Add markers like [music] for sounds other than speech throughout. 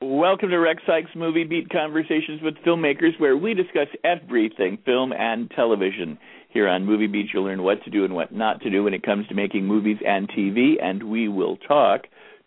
Welcome to Rex Sikes Movie Beat Conversations with Filmmakers, where we discuss everything film and television. Here on Movie Beat, you'll learn what to do and what not to do when it comes to making movies and TV, and we will talk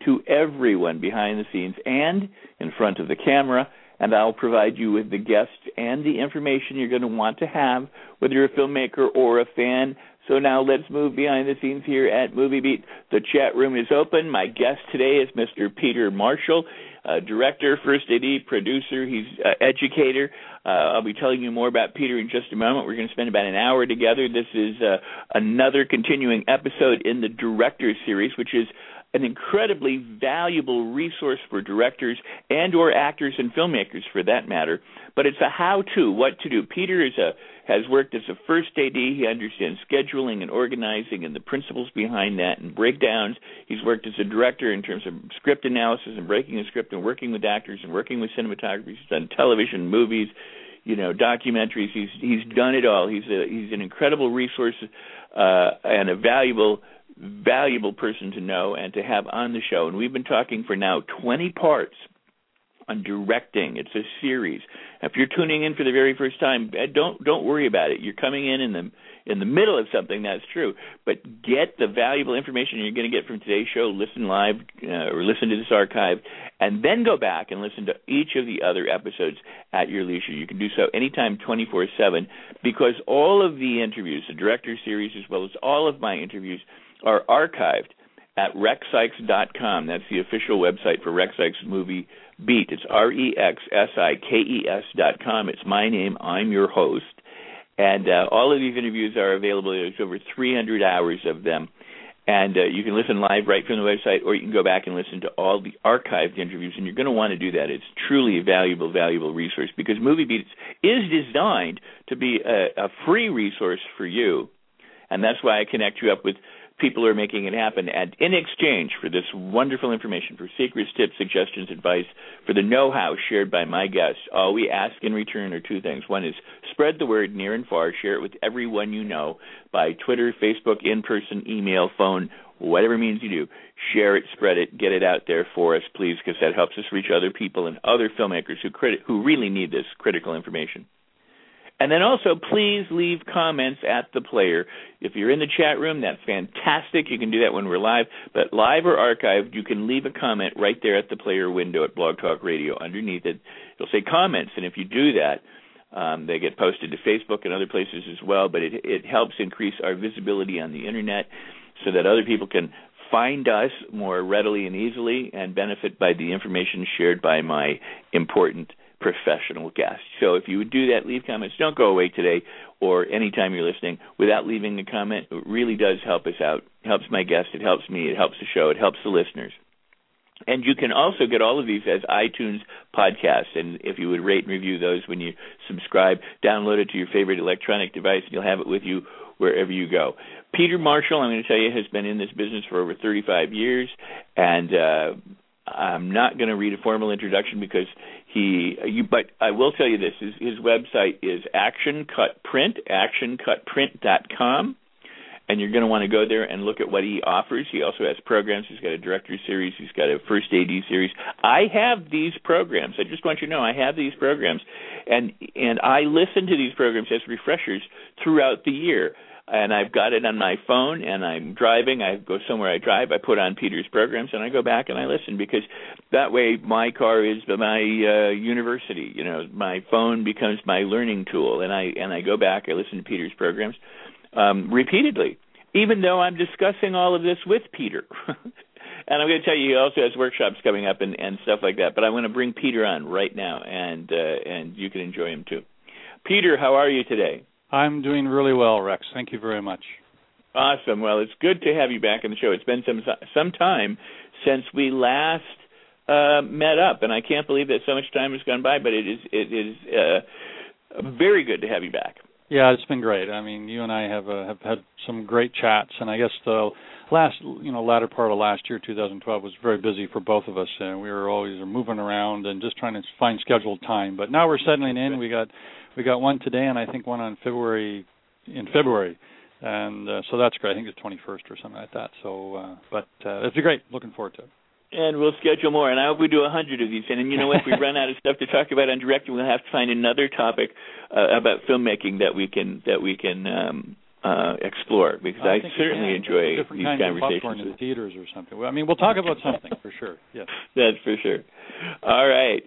to everyone behind the scenes and in front of the camera. And I'll provide you with the guests and the information you're going to want to have, whether you're a filmmaker or a fan. So now let's move behind the scenes here at Movie Beat. The chat room is open. My guest today is Mr. Peter Marshall uh, director, first AD, producer. He's uh, educator. Uh, I'll be telling you more about Peter in just a moment. We're going to spend about an hour together. This is uh, another continuing episode in the director series, which is an incredibly valuable resource for directors and or actors and filmmakers for that matter. But it's a how to what to do peter is a has worked as a first ad he understands scheduling and organizing and the principles behind that and breakdowns. He's worked as a director in terms of script analysis and breaking a script and working with actors and working with cinematographers. He's done television movies you know documentaries. He's he's done it all. He's a he's an incredible resource uh and a valuable valuable person to know and to have on the show. And we've been talking for now 20 parts on directing. It's a series. If you're tuning in for the very first time, eh, don't don't worry about it. You're coming in in the in the middle of something that's true, but get the valuable information you're going to get from today's show. Listen live uh, or listen to this archive, and then go back and listen to each of the other episodes at your leisure. You can do so anytime, 24/7, because all of the interviews, the director series as well as all of my interviews are archived at rexsikes.com. That's the official website for Rex Movie Beat. It's R E X S I K E S dot com. It's my name. I'm your host. And uh, all of these interviews are available. There's over 300 hours of them. And uh, you can listen live right from the website, or you can go back and listen to all the archived interviews. And you're going to want to do that. It's truly a valuable, valuable resource because Movie Beats is designed to be a, a free resource for you. And that's why I connect you up with people are making it happen. And in exchange for this wonderful information, for secrets, tips, suggestions, advice, for the know how shared by my guests, all we ask in return are two things. One is spread the word near and far, share it with everyone you know by Twitter, Facebook, in person, email, phone, whatever means you do. Share it, spread it, get it out there for us, please, because that helps us reach other people and other filmmakers who, criti- who really need this critical information. And then also, please leave comments at the player. If you're in the chat room, that's fantastic. You can do that when we're live. But live or archived, you can leave a comment right there at the player window at Blog Talk Radio. Underneath it, it'll say comments. And if you do that, um, they get posted to Facebook and other places as well. But it, it helps increase our visibility on the internet so that other people can find us more readily and easily and benefit by the information shared by my important professional guest. So if you would do that, leave comments. Don't go away today or anytime you're listening without leaving a comment. It really does help us out. It helps my guest. It helps me. It helps the show. It helps the listeners. And you can also get all of these as iTunes podcasts. And if you would rate and review those when you subscribe, download it to your favorite electronic device, and you'll have it with you wherever you go. Peter Marshall, I'm going to tell you, has been in this business for over 35 years, and uh, I'm not going to read a formal introduction because he. You, but I will tell you this: his, his website is Action Cut Print, actioncutprint.com, and you're going to want to go there and look at what he offers. He also has programs. He's got a director series. He's got a first AD series. I have these programs. I just want you to know I have these programs, and and I listen to these programs as refreshers throughout the year and I've got it on my phone and I'm driving, I go somewhere I drive, I put on Peter's programs and I go back and I listen because that way my car is my uh university, you know, my phone becomes my learning tool and I and I go back, I listen to Peter's programs um repeatedly even though I'm discussing all of this with Peter. [laughs] and I'm going to tell you, he also has workshops coming up and, and stuff like that. But I want to bring Peter on right now, and uh, and you can enjoy him too. Peter, how are you today? I'm doing really well, Rex. Thank you very much. Awesome. Well, it's good to have you back on the show. It's been some some time since we last uh, met up, and I can't believe that so much time has gone by. But it is it is uh, very good to have you back. Yeah, it's been great. I mean, you and I have uh, have had some great chats, and I guess the last you know latter part of last year, 2012, was very busy for both of us, and we were always moving around and just trying to find scheduled time. But now we're settling in. We got we got one today, and I think one on February in February and uh, so that's great. I think it's 21st or something like that. So, uh, but uh, be great. Looking forward to it. And we'll schedule more. And I hope we do a hundred of these. And, and you know, what, if we run out of stuff to talk about on directing, we'll have to find another topic uh, about filmmaking that we can that we can um, uh, explore because I, I certainly enjoy different these kinds conversations. Of popcorn in the theaters or something. I mean, we'll talk about something for sure. Yes, [laughs] that's for sure. All right.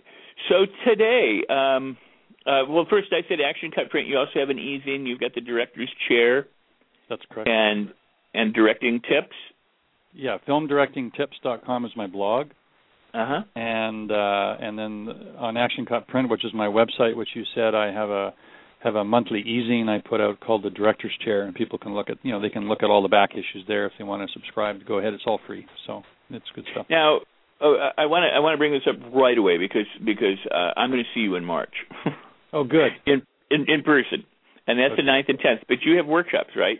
So today, um, uh, well, first I said Action Cut Print. You also have an e-zine. You've got the director's chair. That's correct. And and directing tips. Yeah, filmdirectingtips.com is my blog. Uh-huh. And uh and then on Action Cut Print, which is my website, which you said I have a have a monthly e-zine I put out called the Director's Chair, and people can look at you know they can look at all the back issues there if they want to subscribe. Go ahead, it's all free, so it's good stuff. Now, oh, I want to I want to bring this up right away because because uh, I'm going to see you in March. [laughs] oh, good. In in in person, and that's okay. the ninth and tenth. But you have workshops, right?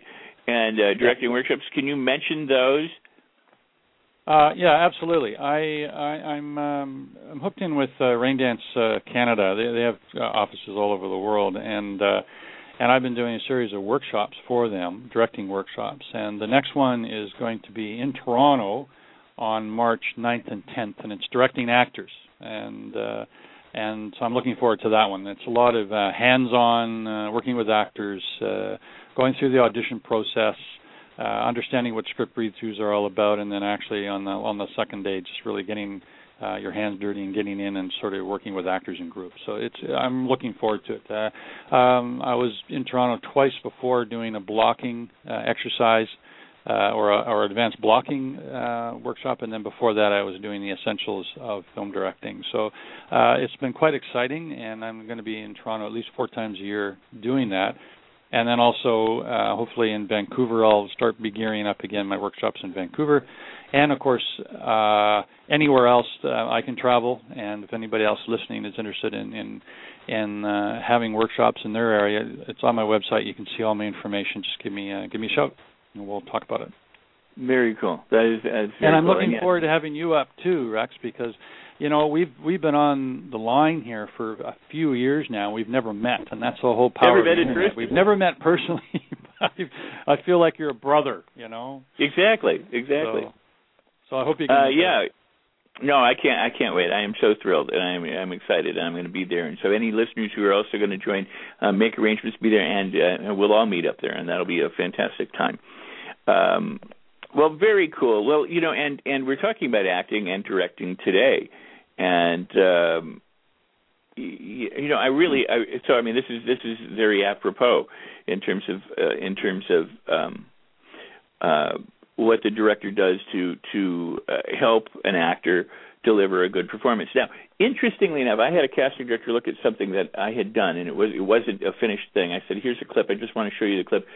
and uh, directing workshops. Can you mention those? Uh, yeah, absolutely. I, I I'm um, I'm hooked in with uh, Raindance uh, Canada. They they have uh, offices all over the world, and uh, and I've been doing a series of workshops for them, directing workshops. And the next one is going to be in Toronto on March 9th and 10th, and it's directing actors. And uh, and so I'm looking forward to that one. It's a lot of uh, hands-on uh, working with actors. Uh, going through the audition process, uh, understanding what script read-throughs are all about, and then actually on the on the second day, just really getting uh, your hands dirty and getting in and sort of working with actors in groups. So it's I'm looking forward to it. Uh, um, I was in Toronto twice before doing a blocking uh, exercise. Uh, or, a, or advanced blocking uh, workshop, and then before that, I was doing the essentials of film directing. So uh, it's been quite exciting, and I'm going to be in Toronto at least four times a year doing that and then also uh, hopefully in Vancouver I'll start be gearing up again my workshops in Vancouver, and of course uh, anywhere else uh, I can travel. And if anybody else listening is interested in in, in uh, having workshops in their area, it's on my website. You can see all my information. Just give me uh, give me a shout, and we'll talk about it. Very cool. That is, that is and I'm cool. looking forward to having you up too, Rex, because you know we've we've been on the line here for a few years now. We've never met, and that's the whole power. Never of the met in internet. We've never met personally. [laughs] I feel like you're a brother. You know. Exactly. Exactly. So, so I hope you can. Uh, yeah. No, I can't. I can't wait. I am so thrilled, and I'm I'm excited. And I'm going to be there. And so, any listeners who are also going to join, uh, make arrangements to be there, and uh, we'll all meet up there, and that'll be a fantastic time. Um, well, very cool. Well, you know, and and we're talking about acting and directing today, and um, you, know, I really, I, so I mean, this is this is very apropos in terms of uh, in terms of um, uh, what the director does to to uh, help an actor deliver a good performance. Now, interestingly enough, I had a casting director look at something that I had done, and it was it wasn't a finished thing. I said, "Here's a clip. I just want to show you the clip."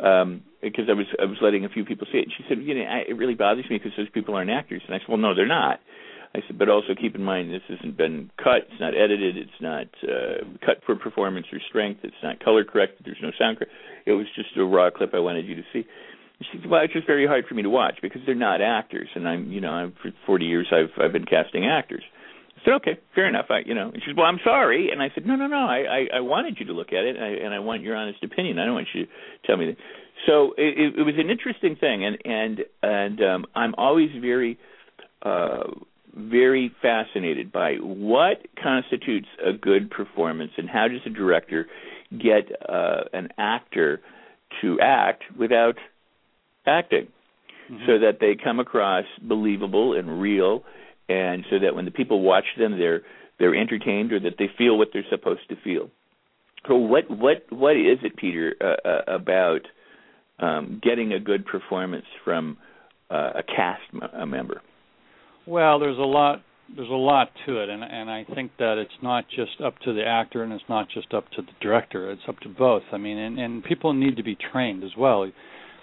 Um, because I was I was letting a few people see it. And she said, "You know, I, it really bothers me because those people aren't actors." And I said, "Well, no, they're not." I said, "But also keep in mind this hasn't been cut. It's not edited. It's not uh, cut for performance or strength. It's not color corrected. There's no sound correct. It was just a raw clip I wanted you to see." She "Well, it's just very hard for me to watch because they're not actors, and I'm, you know, I'm, for 40 years I've I've been casting actors." I said, "Okay, fair enough." I, you know, and she said, "Well, I'm sorry," and I said, "No, no, no. I I, I wanted you to look at it, and I, and I want your honest opinion. I don't want you to tell me that." So it, it was an interesting thing, and and and um, I'm always very, uh, very fascinated by what constitutes a good performance, and how does a director get uh, an actor to act without acting, mm-hmm. so that they come across believable and real, and so that when the people watch them, they're they're entertained or that they feel what they're supposed to feel. So what what what is it, Peter, uh, uh, about um, getting a good performance from uh, a cast m- a member? Well, there's a lot there's a lot to it, and and I think that it's not just up to the actor and it's not just up to the director. It's up to both. I mean, and and people need to be trained as well.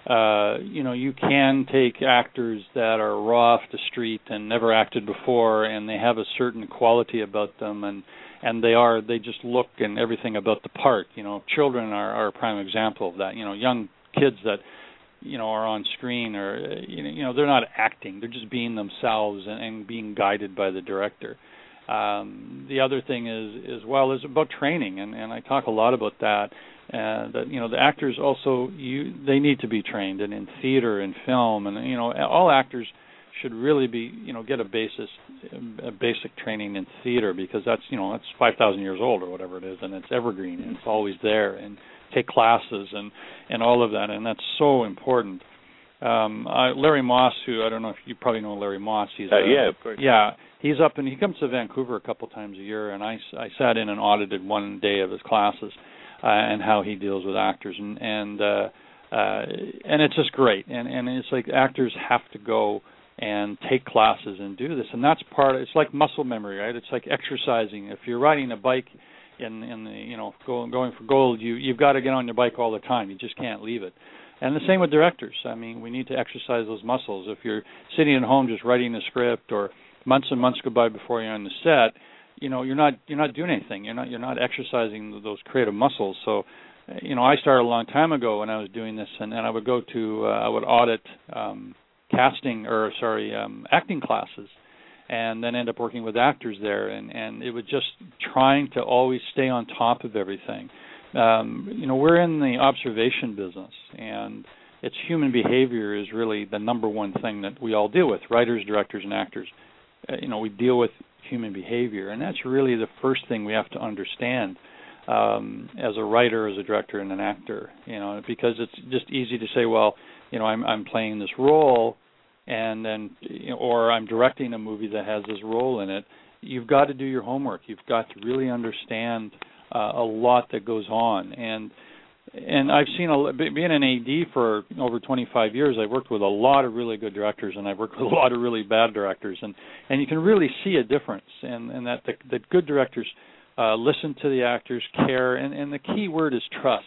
Uh, you know, you can take actors that are raw off the street and never acted before, and they have a certain quality about them, and and they are they just look and everything about the part. You know, children are, are a prime example of that. You know, young kids that you know are on screen or you know, they're not acting; they're just being themselves and, and being guided by the director. Um, the other thing is as well is about training, and, and I talk a lot about that uh, that you know the actors also you they need to be trained and in theater and film and you know all actors should really be you know get a basis a basic training in theater because that's you know that's 5000 years old or whatever it is and it's evergreen and it's always there and take classes and and all of that and that's so important. Um uh, Larry Moss who I don't know if you probably know Larry Moss he's uh, uh, yeah of course. yeah he's up and he comes to Vancouver a couple times a year and I I sat in and audited one day of his classes uh, and how he deals with actors. And and uh, uh, and it's just great. And and it's like actors have to go and take classes and do this. And that's part of, it's like muscle memory right? It's like exercising. If you're riding a bike in in the you know going going for gold you you've got to get on your bike all the time. You just can't leave it. And the same with directors. I mean we need to exercise those muscles. If you're sitting at home just writing a script or months and months go by before you're on the set you know you're not you're not doing anything. You're not you're not exercising those creative muscles. So you know i started a long time ago when i was doing this and, and i would go to uh, i would audit um casting or sorry um acting classes and then end up working with actors there and and it was just trying to always stay on top of everything. Um you know we're in the observation business and it's human behavior is really the number one thing that we all deal with writers directors and actors. Uh, you know we deal with human behavior, and that's really the first thing we have to understand um, as a writer, as a director, and an actor. You know, because it's just easy to say, well, you know, I'm I'm playing this role, and then, you know, or I'm directing a movie that has this role in it. You've got to do your homework. You've got to really understand uh, a lot that goes on, and and I've seen a being an AD for over 25 years. I've worked with a lot of really good directors, and I've worked with a lot of really bad directors, and and you can really see a difference, and and that the, that good directors uh, listen to the actors, care, and and the key word is trust.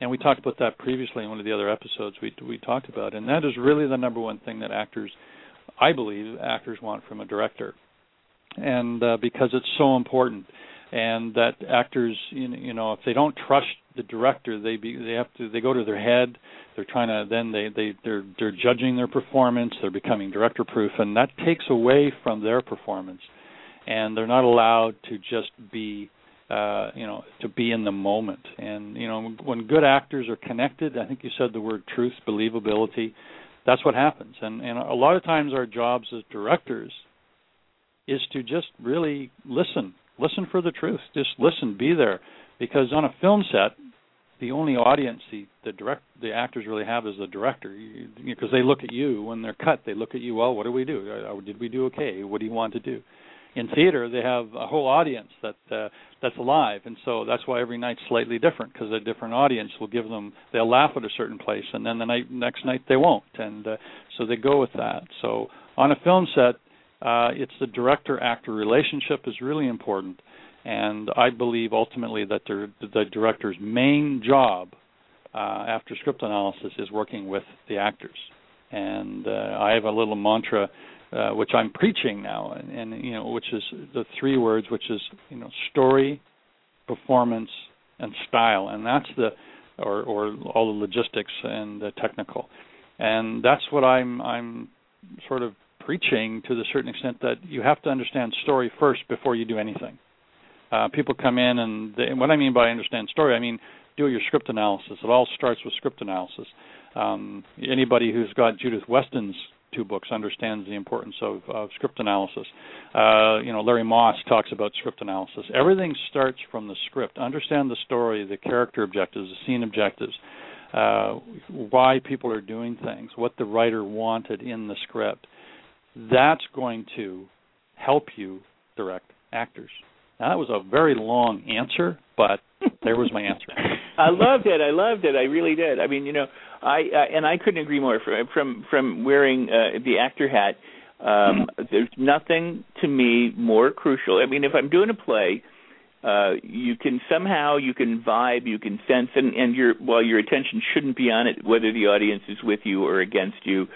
And we talked about that previously in one of the other episodes we we talked about, and that is really the number one thing that actors, I believe, actors want from a director, and uh, because it's so important and that actors you know if they don't trust the director they be they have to they go to their head. They're trying to then they they they're they're judging their performance. They're becoming director proof and that takes away from their performance. And they're not allowed to just be uh you know to be in the moment. And you know when good actors are connected i think you said the word truth believability that's what happens. And and a lot of times our jobs as directors is to just really listen listen for the truth. Just listen, be there, because on a film set, the only audience the the direct the actors really have is the director, because they look at you when they're cut. They look at you. Well, what do we do? Uh, did we do okay? What do you want to do? In theater, they have a whole audience that uh, that's alive, and so that's why every night's slightly different because a different audience will give them they'll laugh at a certain place, and then the night next night they won't, and uh, so they go with that. So on a film set, uh, it's the director actor relationship is really important, and I believe ultimately that the, the director's main job uh, after script analysis is working with the actors. And uh, I have a little mantra uh, which I'm preaching now, and, and you know, which is the three words, which is you know, story, performance, and style, and that's the or or all the logistics and the technical, and that's what I'm I'm sort of preaching to the certain extent that you have to understand story first before you do anything. Uh, people come in and they, what I mean by understand story, I mean do your script analysis. It all starts with script analysis. Um, anybody who's got Judith Weston's two books understands the importance of, of script analysis. Uh, you know, Larry Moss talks about script analysis. Everything starts from the script. Understand the story, the character objectives, the scene objectives, uh, why people are doing things, what the writer wanted in the script that's going to help you direct actors. Now, that was a very long answer, but there was my answer. [laughs] I loved it. I loved it. I really did. I mean, you know, I uh, and I couldn't agree more. From from from wearing uh, the actor hat, um, there's nothing to me more crucial. I mean, if I'm doing a play, uh, you can somehow you can vibe, you can sense, and and your while your attention shouldn't be on it, whether the audience is with you or against you,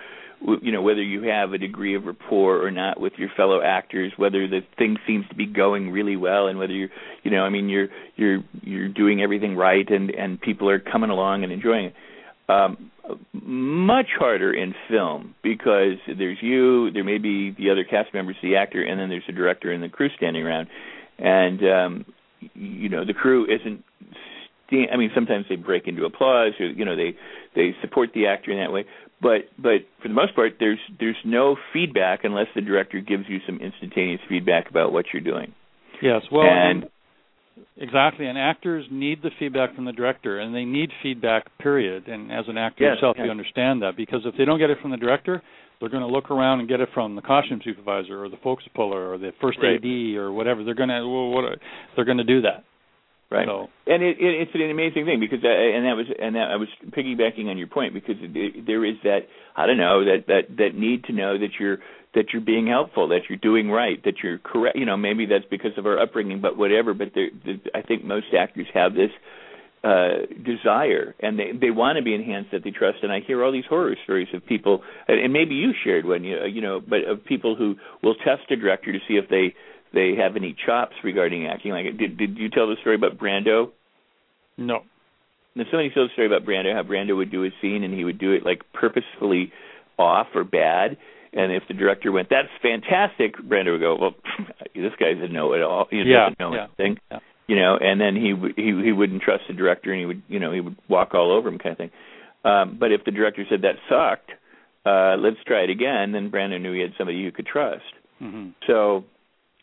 you know whether you have a degree of rapport or not with your fellow actors, whether the thing seems to be going really well, and whether you're you know I mean you're you're you're doing everything right, and and people are coming along and enjoying it. Um, much harder in film because there's you, there may be the other cast members, the actor, and then there's the director and the crew standing around, and um, you know the crew isn't. I mean, sometimes they break into applause, or you know they they support the actor in that way. But but for the most part, there's there's no feedback unless the director gives you some instantaneous feedback about what you're doing. Yes, well, and, Exactly, and actors need the feedback from the director, and they need feedback. Period. And as an actor yes, yourself, yes. you understand that because if they don't get it from the director, they're going to look around and get it from the costume supervisor or the focus puller or the first right. AD or whatever. They're going to well, what, are, they're going to do that. Right. So, and it, it, it's an amazing thing because, uh, and that was, and that I was piggybacking on your point because it, it, there is that I don't know that that that need to know that you're that you're being helpful, that you're doing right, that you're correct. You know, maybe that's because of our upbringing, but whatever. But there, I think most actors have this uh desire and they they want to be enhanced that they trust and i hear all these horror stories of people and maybe you shared one you you know but of people who will test a director to see if they they have any chops regarding acting like did did you tell the story about brando no now somebody told the story about brando how brando would do a scene and he would do it like purposefully off or bad and if the director went, "That's fantastic," Brando would go, "Well, [laughs] this guy's a know-it-all. He yeah, doesn't know yeah, anything." Yeah. You know, and then he he he wouldn't trust the director, and he would you know he would walk all over him, kind of thing. Um, but if the director said that sucked, uh, let's try it again, then Brando knew he had somebody you could trust. Mm-hmm. So,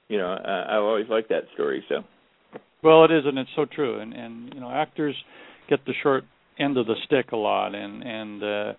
you know, uh, I've always liked that story. So. Well, it is, and it's so true. And and you know, actors get the short end of the stick a lot, and and uh,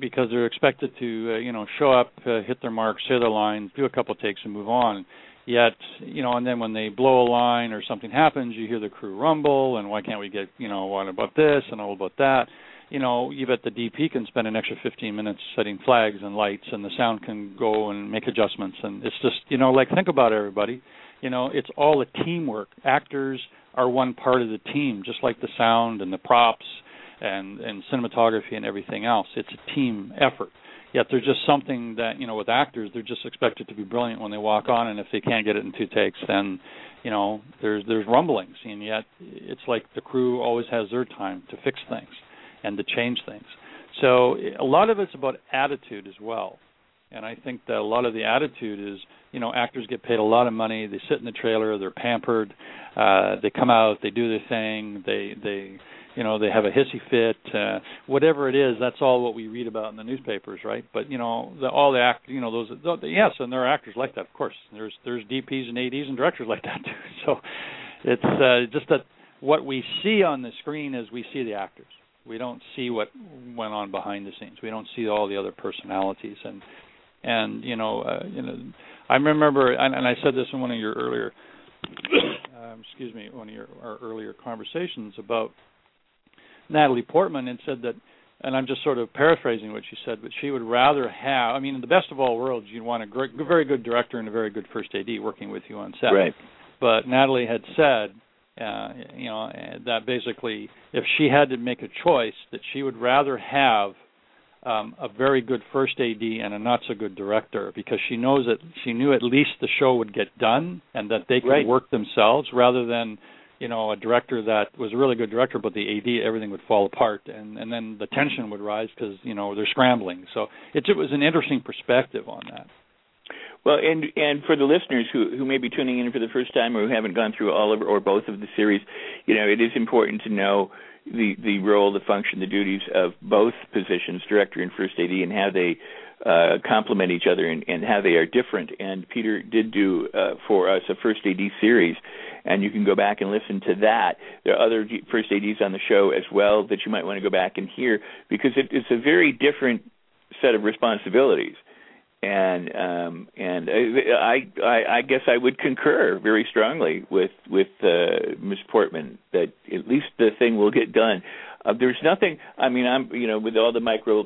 because they're expected to uh, you know show up, uh, hit their mark, say their line, do a couple takes, and move on. Yet you know, and then when they blow a line or something happens, you hear the crew rumble, and why can't we get you know what about this and all about that? You know, you bet the DP can spend an extra 15 minutes setting flags and lights, and the sound can go and make adjustments, and it's just you know like think about it, everybody. You know, it's all a teamwork. Actors are one part of the team, just like the sound and the props and and cinematography and everything else. It's a team effort. Yet there's just something that you know with actors they're just expected to be brilliant when they walk on, and if they can't get it in two takes, then you know there's there's rumblings, and yet it's like the crew always has their time to fix things and to change things. So a lot of it's about attitude as well. And I think that a lot of the attitude is, you know, actors get paid a lot of money. They sit in the trailer. They're pampered. Uh, they come out. They do their thing. They they you know they have a hissy fit uh whatever it is that's all what we read about in the newspapers right but you know the all the act you know those the, yes and there are actors like that of course there's there's dps and ads and directors like that [laughs] too so it's uh just that what we see on the screen is we see the actors we don't see what went on behind the scenes we don't see all the other personalities and and you know uh, you know i remember and, and i said this in one of your earlier [coughs] um, excuse me one of your our earlier conversations about Natalie Portman and said that, and I'm just sort of paraphrasing what she said, but she would rather have. I mean, in the best of all worlds, you'd want a great, very good director and a very good first AD working with you on set. Right. But Natalie had said, uh, you know, that basically, if she had to make a choice, that she would rather have um, a very good first AD and a not so good director because she knows that she knew at least the show would get done and that they could Right. work themselves rather than you know a director that was a really good director but the AD everything would fall apart and and then the tension would rise because you know they're scrambling so it, it was an interesting perspective on that Well, and and for the listeners who who may be tuning in for the first time or who haven't gone through all of or both of the series, you know, it is important to know the the role, the function, the duties of both positions, director and first AD, and how they uh, complement each other and, and how they are different. And Peter did do uh, for us a first AD series, and you can go back and listen to that. There are other first ADs on the show as well that you might want to go back and hear because it, it's a very different set of responsibilities and um and I, I I guess I would concur very strongly with with uh, Ms. Portman that at least the thing will get done. Uh, there's nothing. I mean, I'm you know with all the micro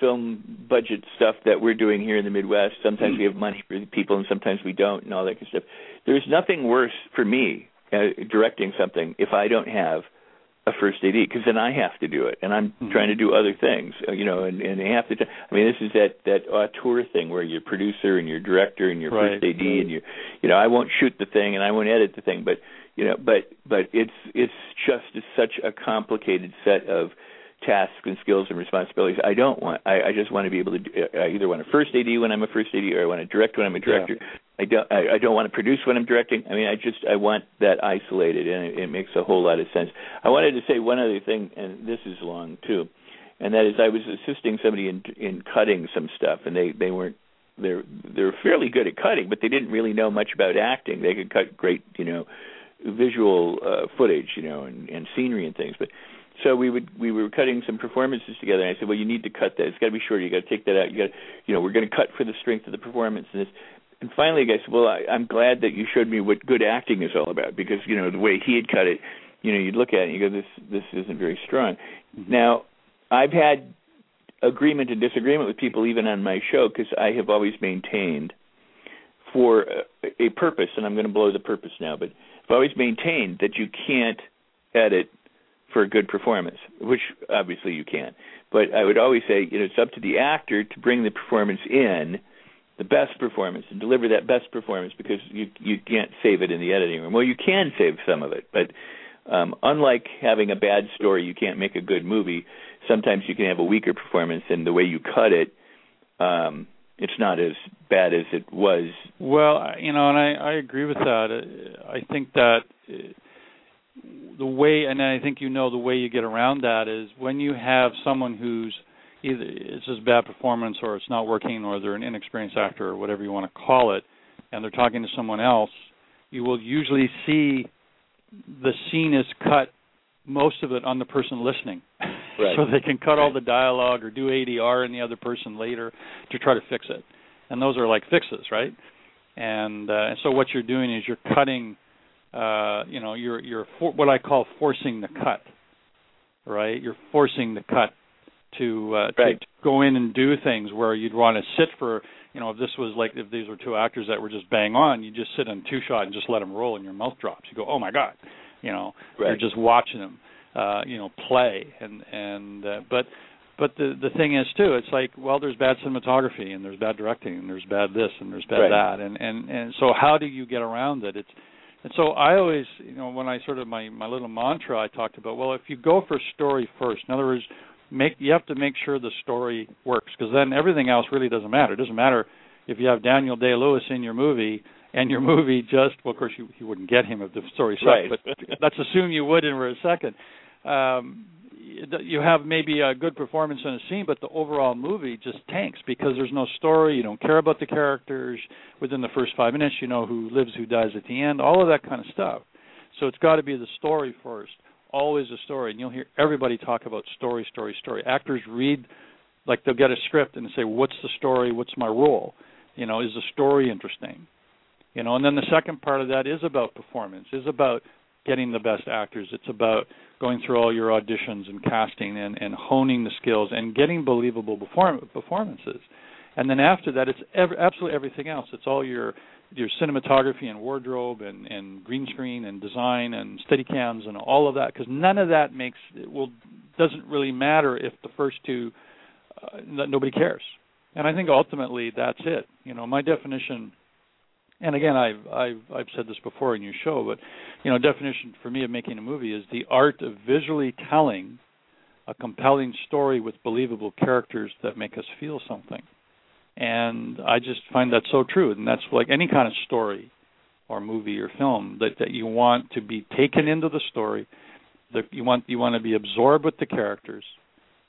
film budget stuff that we're doing here in the Midwest. Sometimes we have money for the people, and sometimes we don't, and all that kind of stuff. There's nothing worse for me uh, directing something if I don't have a first AD because then I have to do it, and I'm mm-hmm. trying to do other things, uh, you know, and and I have to. I mean, this is that that auteur thing where you're producer and you're director and you're right. first AD and you, you know, I won't shoot the thing and I won't edit the thing, but you know, but but it's it's just such a complicated set of tasks and skills and responsibilities. I don't want. I, I just want to be able to. Do, I either want a first AD when I'm a first AD, or I want to direct when I'm a director. Yeah. I don't. I, I don't want to produce when I'm directing. I mean, I just. I want that isolated, and it, it makes a whole lot of sense. I wanted to say one other thing, and this is long too, and that is I was assisting somebody in in cutting some stuff, and they they weren't. They're they're fairly good at cutting, but they didn't really know much about acting. They could cut great, you know, visual uh, footage, you know, and, and scenery and things, but so we would we were cutting some performances together and I said, Well you need to cut that. It's gotta be short, you gotta take that out, you gotta you know, we're gonna cut for the strength of the performance and this and finally guy said, Well I, I'm glad that you showed me what good acting is all about because, you know, the way he had cut it, you know, you'd look at it and you go, This this isn't very strong. Mm-hmm. Now I've had agreement and disagreement with people even on my show because I have always maintained for a, a purpose, and I'm going to blow the purpose now, but I've always maintained that you can't edit for a good performance, which obviously you can. But I would always say, you know, it's up to the actor to bring the performance in, the best performance, and deliver that best performance because you you can't save it in the editing room. Well, you can save some of it, but um, unlike having a bad story, you can't make a good movie. Sometimes you can have a weaker performance, and the way you cut it, um, it's not as bad as it was. Well, you know, and I I agree with that. I think that the way, and I think you know the way you get around that is when you have someone who's either it's just bad performance or it's not working or they're an inexperienced actor or whatever you want to call it, and they're talking to someone else, you will usually see the scene is cut most of it on the person listening. Right. [laughs] so they can cut all the dialogue or do ADR in the other person later to try to fix it. And those are like fixes, right? And uh, so what you're doing is you're cutting uh, you know, you're you're for, what I call forcing the cut, right? You're forcing the cut to, uh, right. to go in and do things where you'd want to sit for, you know, if this was like if these were two actors that were just bang on, you just sit on two shot and just let them roll, and your mouth drops. You go, oh my god, you know, right. you're just watching them, uh, you know, play, and and uh, but but the the thing is too it's like well there's bad cinematography and there's bad directing and there's bad this and there's bad right. that and and and so how do you get around it it's and so I always, you know, when I sort of my my little mantra, I talked about, well, if you go for story first, in other words, make you have to make sure the story works because then everything else really doesn't matter. It doesn't matter if you have Daniel Day Lewis in your movie and your movie just, well, of course you you wouldn't get him if the story sucked, right. but let's assume you would in a second. Um, you have maybe a good performance in a scene, but the overall movie just tanks because there's no story. You don't care about the characters. Within the first five minutes, you know who lives, who dies at the end, all of that kind of stuff. So it's got to be the story first. Always a story, and you'll hear everybody talk about story, story, story. Actors read like they'll get a script and say, "What's the story? What's my role? You know, is the story interesting?" You know, and then the second part of that is about performance, is about getting the best actors. It's about going through all your auditions and casting and, and honing the skills and getting believable perform- performances. And then after that, it's ev- absolutely everything else. It's all your your cinematography and wardrobe and, and green screen and design and steadicams and all of that because none of that makes will doesn't really matter if the first two uh, nobody cares. And I think ultimately that's it. You know, my definition and again, I've I've I've said this before in your show, but you know, definition for me of making a movie is the art of visually telling a compelling story with believable characters that make us feel something. And I just find that so true, and that's like any kind of story or movie or film that that you want to be taken into the story, that you want you want to be absorbed with the characters.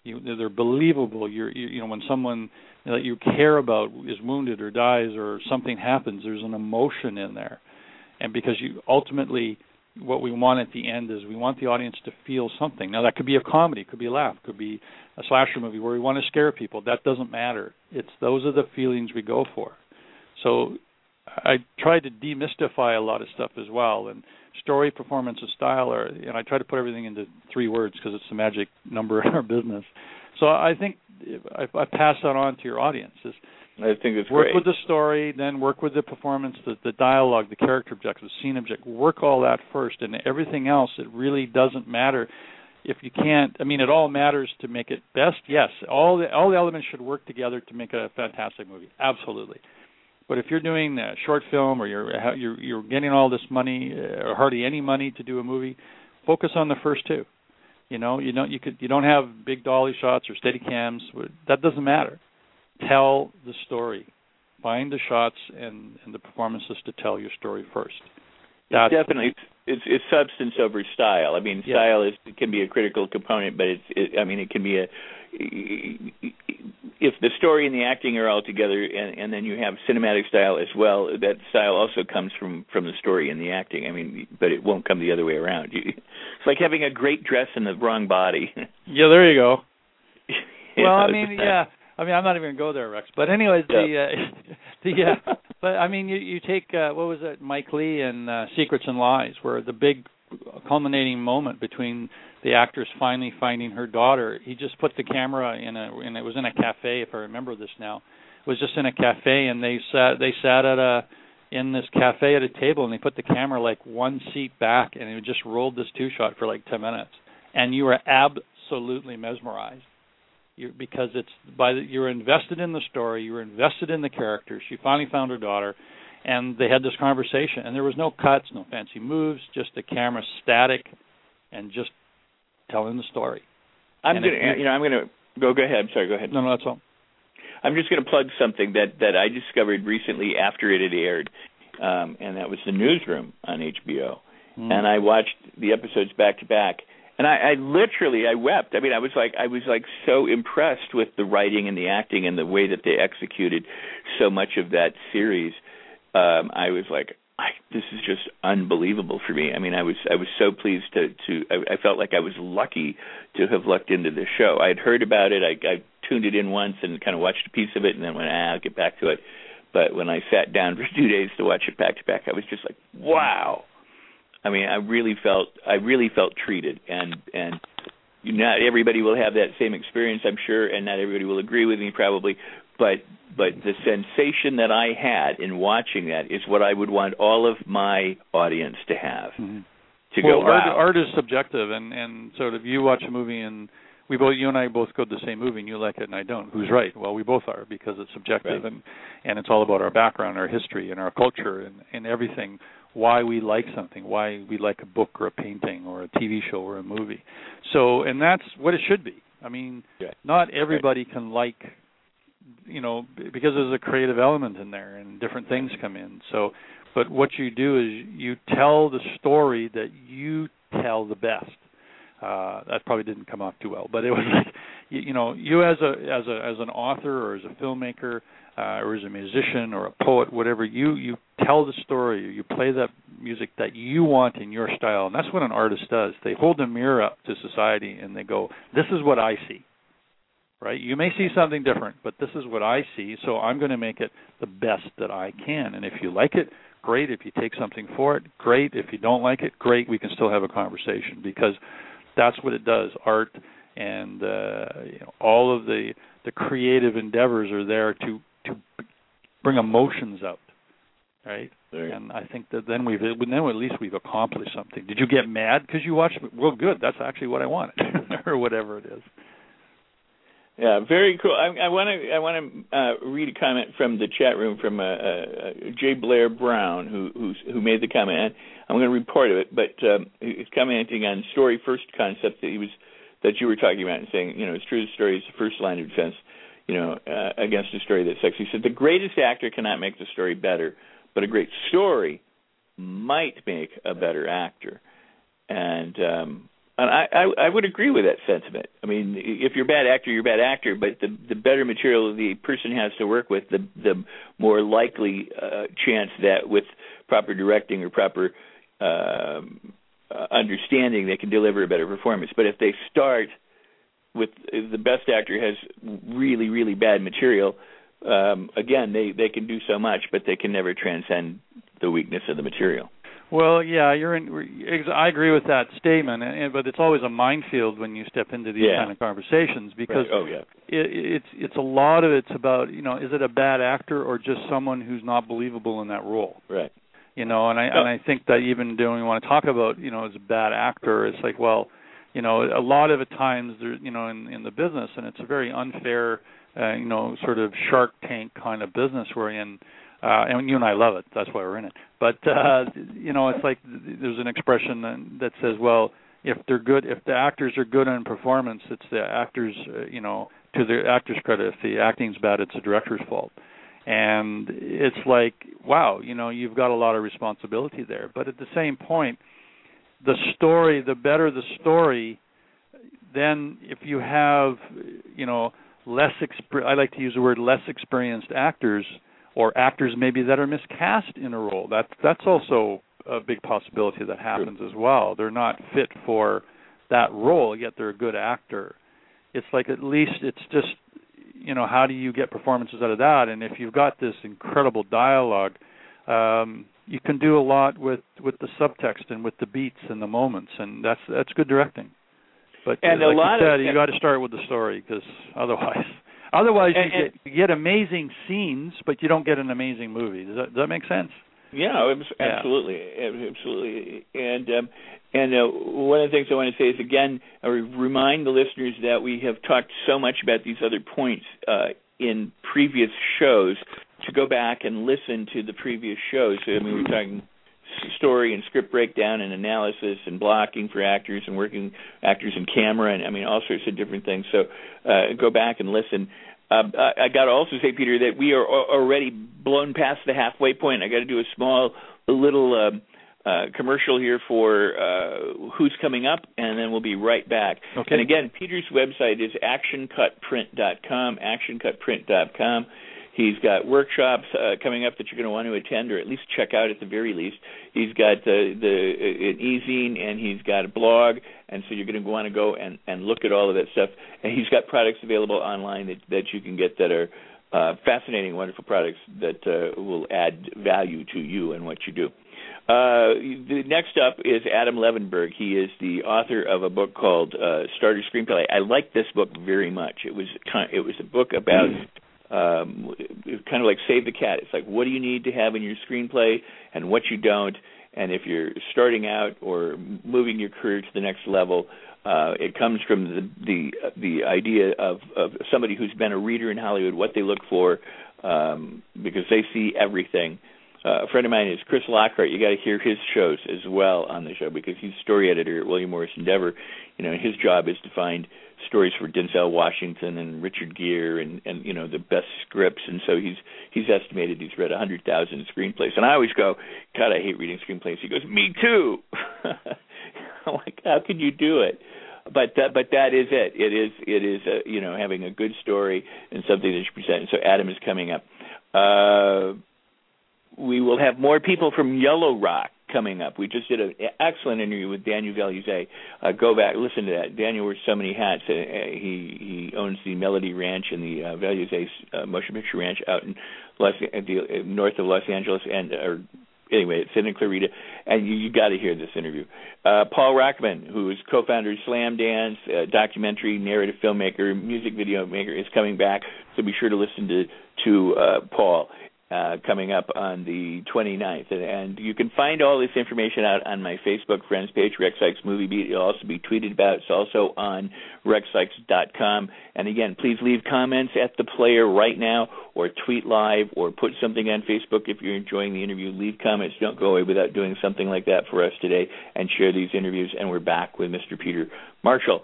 You, they're believable. You're, you, you know, when someone that you care about is wounded or dies or something happens, there's an emotion in there. And because you ultimately what we want at the end is we want the audience to feel something. Now that could be a comedy, could be a laugh, could be a slasher movie where we want to scare people. That doesn't matter. It's those are the feelings we go for. So I try to demystify a lot of stuff as well and story, performance, and style are and I try to put everything into three words because it's the magic number [laughs] in our business. So I think I, I pass that on to your audience is I think it's work great. with the story, then work with the performance, the, the dialogue, the character objectives, scene object. Work all that first, and everything else. It really doesn't matter if you can't. I mean, it all matters to make it best. Yes, all the all the elements should work together to make a fantastic movie. Absolutely. But if you're doing a short film or you're you're you're getting all this money uh, or hardly any money to do a movie, focus on the first two. You know, you don't you could you don't have big dolly shots or steady cams. That doesn't matter tell the story. Find the shots and, and the performances to tell your story first. That's definitely it's it's substance over style. I mean, yeah. style is can be a critical component, but it's it, I mean it can be a if the story and the acting are all together, and, and then you have cinematic style as well. That style also comes from from the story and the acting. I mean, but it won't come the other way around. You, it's like having a great dress in the wrong body. [laughs] yeah, there you go. [laughs] well, know, I mean, yeah. I mean, I'm not even gonna go there, Rex. But anyways, Yeah. the uh, [laughs] the uh, but I mean, you you take uh, what was it, Mike Leigh and uh, Secrets and Lies, where the big culminating moment between the actress finally finding her daughter. He just put the camera in a and it was in a cafe, if I remember this now. It was just in a cafe, and they sat they sat at a in this cafe at a table, and they put the camera like one seat back, and it just rolled this two shot for like ten minutes, and you were absolutely mesmerized you because it's by the, you're invested in the story, you're invested in the characters. She finally found her daughter, and they had this conversation, and there was no cuts, no fancy moves, just the camera static, and just telling the story. I'm And gonna you know I'm gonna go go ahead. I'm sorry. Go ahead. No, no, that's all. I'm just going to plug something that that I discovered recently after it had aired, um, and that was the Newsroom on HBO. Mm. And I watched the episodes back to back, and I, I literally I wept. I mean, I was like I was like so impressed with the writing and the acting and the way that they executed so much of that series. Um, I was like, I, this is just unbelievable for me. I mean, I was I was so pleased to to I, I felt like I was lucky to have lucked into this show. I had heard about it. I, I tuned it in once and kind of watched a piece of it, and then went, ah, I'll get back to it. But when I sat down [laughs] for two days to watch it back to back, I was just like, wow. I mean, I really felt I really felt treated, and and not everybody will have that same experience, I'm sure, and not everybody will agree with me probably. But but the sensation that I had in watching that is what I would want all of my audience to have. Mhm. To well, go, art, wow. art is subjective, and and sort of you watch a movie and we both, you and I both go to the same movie, and you like it and I don't. Who's right? Well, we both are because it's subjective, Right. and and it's all about our background, our history, and our culture, and and everything. Why we like something, why we like a book or a painting or a TV show or a movie. So, and that's what it should be. I mean, Right. not everybody can like, you know, because there's a creative element in there, and different things come in. So, but what you do is you tell the story that you tell the best. Uh, that probably didn't come off too well, but it was [laughs] like, you, you know, you as a as a as an author or as a filmmaker uh, or as a musician or a poet, whatever, you you tell the story, you play that music that you want in your style, and that's what an artist does. They hold a mirror up to society and they go, "This is what I see." Right? You may see something different, but this is what I see, so I'm going to make it the best that I can. And if you like it, great. If you take something for it, great. If you don't like it, great. We can still have a conversation because that's what it does. Art and uh, you know, all of the the creative endeavors are there to to bring emotions out, right? And I think that then we've then at least we've accomplished something. Did you get mad because you watched? Well, good. That's actually what I wanted, [laughs] or whatever it is. Yeah, very cool. I want to I want to uh, read a comment from the chat room from uh, uh, Jay Blair Brown, who who's, who made the comment. I'm going to report it, but um, he's commenting on story first concept that he was that you were talking about and saying, you know, it's true. The story is the first line of defense, you know, uh, against a story that sucks. He said the greatest actor cannot make the story better, but a great story might make a better actor. And um, and I, I I would agree with that sentiment. I mean, if you're a bad actor, you're a bad actor. But the the better material the person has to work with, the the more likely uh, chance that with proper directing or proper um, uh, understanding, they can deliver a better performance. But if they start with the best actor has really really bad material, um, again they they can do so much, but they can never transcend the weakness of the material. Well, yeah, you're in. I agree with that statement, and, but it's always a minefield when you step into these Yeah. kind of conversations because Right. Oh yeah. it, it's it's a lot of it's about you know is it a bad actor or just someone who's not believable in that role Right. you know and I and I think that even doing we want to talk about you know as a bad actor it's like well you know a lot of the times there you know in in the business and it's a very unfair uh, you know sort of shark tank kind of business we're in uh and you and I love it. That's why we're in it. But uh you know it's like there's an expression that, says well if they're good if the actors are good in performance it's the actors uh, you know to the actor's credit. If the acting's bad it's the director's fault. And it's like wow you know you've got a lot of responsibility there. But at the same point the story the better the story then if you have you know less exper- I like to use the word less experienced actors or actors maybe that are miscast in a role. That that's also a big possibility that happens as well. They're not fit for that role yet they're a good actor. It's like at least it's just you know how do you get performances out of that? And if you've got this incredible dialogue um you can do a lot with with the subtext and with the beats and the moments and that's that's good directing. But And uh, a like lot you of- said you got to start with the story because otherwise otherwise And- you get you get amazing scenes but you don't get an amazing movie does that does that make sense Yeah, abs- Yeah. absolutely, absolutely. And um, and uh, one of the things I want to say is again, I remind the listeners that we have talked so much about these other points uh, in previous shows to go back and listen to the previous shows. So, I mean, we're talking story and script breakdown and analysis and blocking for actors and working actors in camera and I mean all sorts of different things. So uh, go back and listen. Uh, I I got to also say, Peter, that we are already blown past the halfway point. I got to do a small little um, uh, commercial here for uh, who's coming up, and then we'll be right back. Okay. And again, Peter's website is actioncutprint.com, actioncutprint.com. He's got workshops uh, coming up that you're going to want to attend, or at least check out at the very least. He's got the the an e-zine, and he's got a blog, and so you're going to want to go and and look at all of that stuff. And he's got products available online that that you can get that are uh, fascinating, wonderful products that uh, will add value to you and what you do. Uh, the next up is Adam Levenberg. He is the author of a book called uh, Starter Screenplay. I like this book very much. It was it was a book about um, kind of like Save the Cat. It's like what do you need to have in your screenplay and what you don't. And if you're starting out or moving your career to the next level, uh, it comes from the the the idea of, of somebody who's been a reader in Hollywood, what they look for, um, because they see everything. Uh, a friend of mine is Chris Lockhart. You got to hear his shows as well on the show because he's story editor at William Morris Endeavor. You know, his job is to find stories for Denzel Washington and Richard Gere and and you know the best scripts. And so he's he's estimated he's read a hundred thousand screenplays. And I always go, God, I hate reading screenplays. He goes, Me too. [laughs] I'm like, how can you do it? But that, but that is it. It is it is uh, you know having a good story and something that you present. And so Adam is coming up. Uh, we will have more people from Yellow Rock coming up. We just did an excellent interview with Daniel Veluzat. Uh, go back, listen to that. Daniel wears so many hats. Uh, he he owns the Melody Ranch and the uh, Veluzat uh, Motion Picture Ranch out in Los, uh, the, uh, north of Los Angeles, and or anyway, it's in Clarita, and you, you got to hear this interview. Uh, Paul Rachman, who is co-founder of Slamdance, uh, documentary, narrative filmmaker, music video maker, is coming back. So be sure to listen to to uh, Paul uh, coming up on the 29th. And, and you can find all this information out on my Facebook friends page, Rex Sikes Movie Beat. It'll also be tweeted about. It's also on rexsikes.com. And again, please leave comments at the player right now or tweet live or put something on Facebook if you're enjoying the interview. Leave comments. Don't go away without doing something like that for us today and share these interviews. And we're back with Mr. Peter Marshall.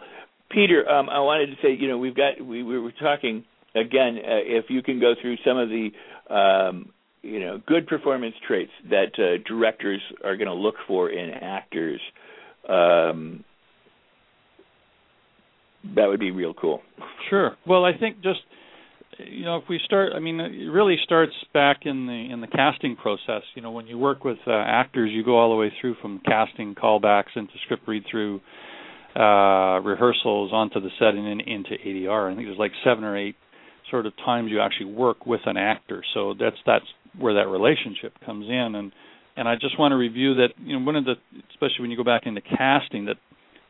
Peter, um, I wanted to say, you know, we've got we, we were talking again. Uh, if you can go through some of the um, you know good performance traits that uh, directors are going to look for in actors, um, that would be real cool. Sure. Well, I think just you know if we start, I mean, it really starts back in the in the casting process. You know, when you work with uh, actors, you go all the way through from casting callbacks into script read through, uh, rehearsals onto the set and then into ADR. I think there's like seven or eight sort of times you actually work with an actor. So that's that's where that relationship comes in and And I just want to review that. You know, one of the especially when you go back into casting, that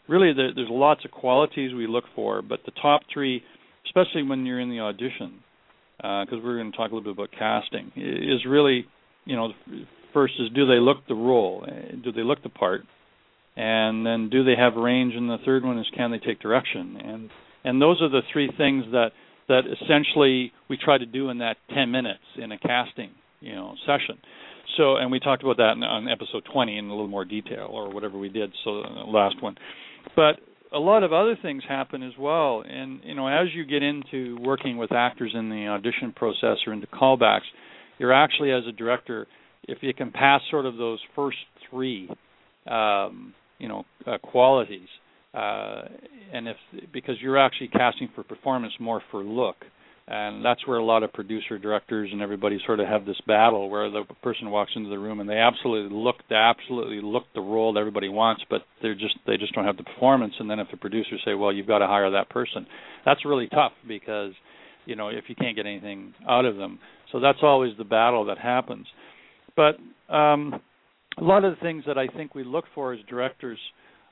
really there, there's lots of qualities we look for, but the top three, especially when you're in the audition, because uh, we're going to talk a little bit about casting, is really, you know, first is do they look the role, do they look the part, and then do they have range, and the third one is can they take direction, and and those are the three things that that essentially we try to do in that 10 minutes in a casting, you know, session. So, and we talked about that on episode 20 in a little more detail, or whatever we did. So, the last one. But a lot of other things happen as well. And you know, as you get into working with actors in the audition process or into callbacks, you're actually as a director, if you can pass sort of those first three, um, you know, uh, qualities, uh, and if because you're actually casting for performance more for look. And that's where a lot of producer directors and everybody sort of have this battle where the person walks into the room and they absolutely look they absolutely look the role that everybody wants but they're just they just don't have the performance. And then if the producers say well you've got to hire that person that's really tough because you know if you can't get anything out of them. So that's always the battle that happens. But um a lot of the things that I think we look for as directors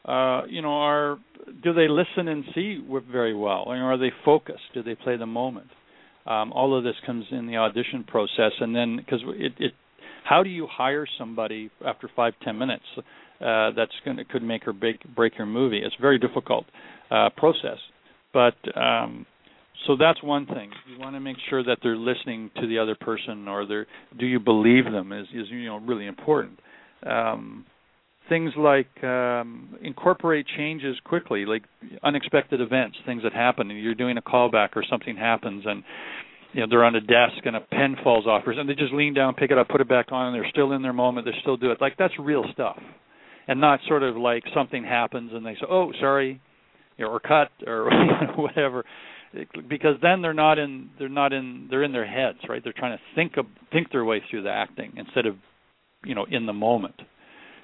uh, you know, are do they listen and see very well, or are they focused? Do they play the moment? Um, all of this comes in the audition process, and then because it, it, how do you hire somebody after five ten minutes? Uh, that's going could make or break break your movie. It's a very difficult uh, process, but um, so that's one thing. You want to make sure that they're listening to the other person, or they're do you believe them is is you know really important. Um, things like um, incorporate changes quickly, like unexpected events, things that happen, you're doing a callback or something happens, and you know they're on a desk and a pen falls off, or something. they just lean down, pick it up, put it back on, and they're still in their moment. They still do it. Like that's real stuff, and not sort of like something happens and they say, "Oh, sorry," you know, or cut or [laughs] whatever. Because then they're not in they're not in they're in their heads, right? They're trying to think of think their way through the acting instead of you know in the moment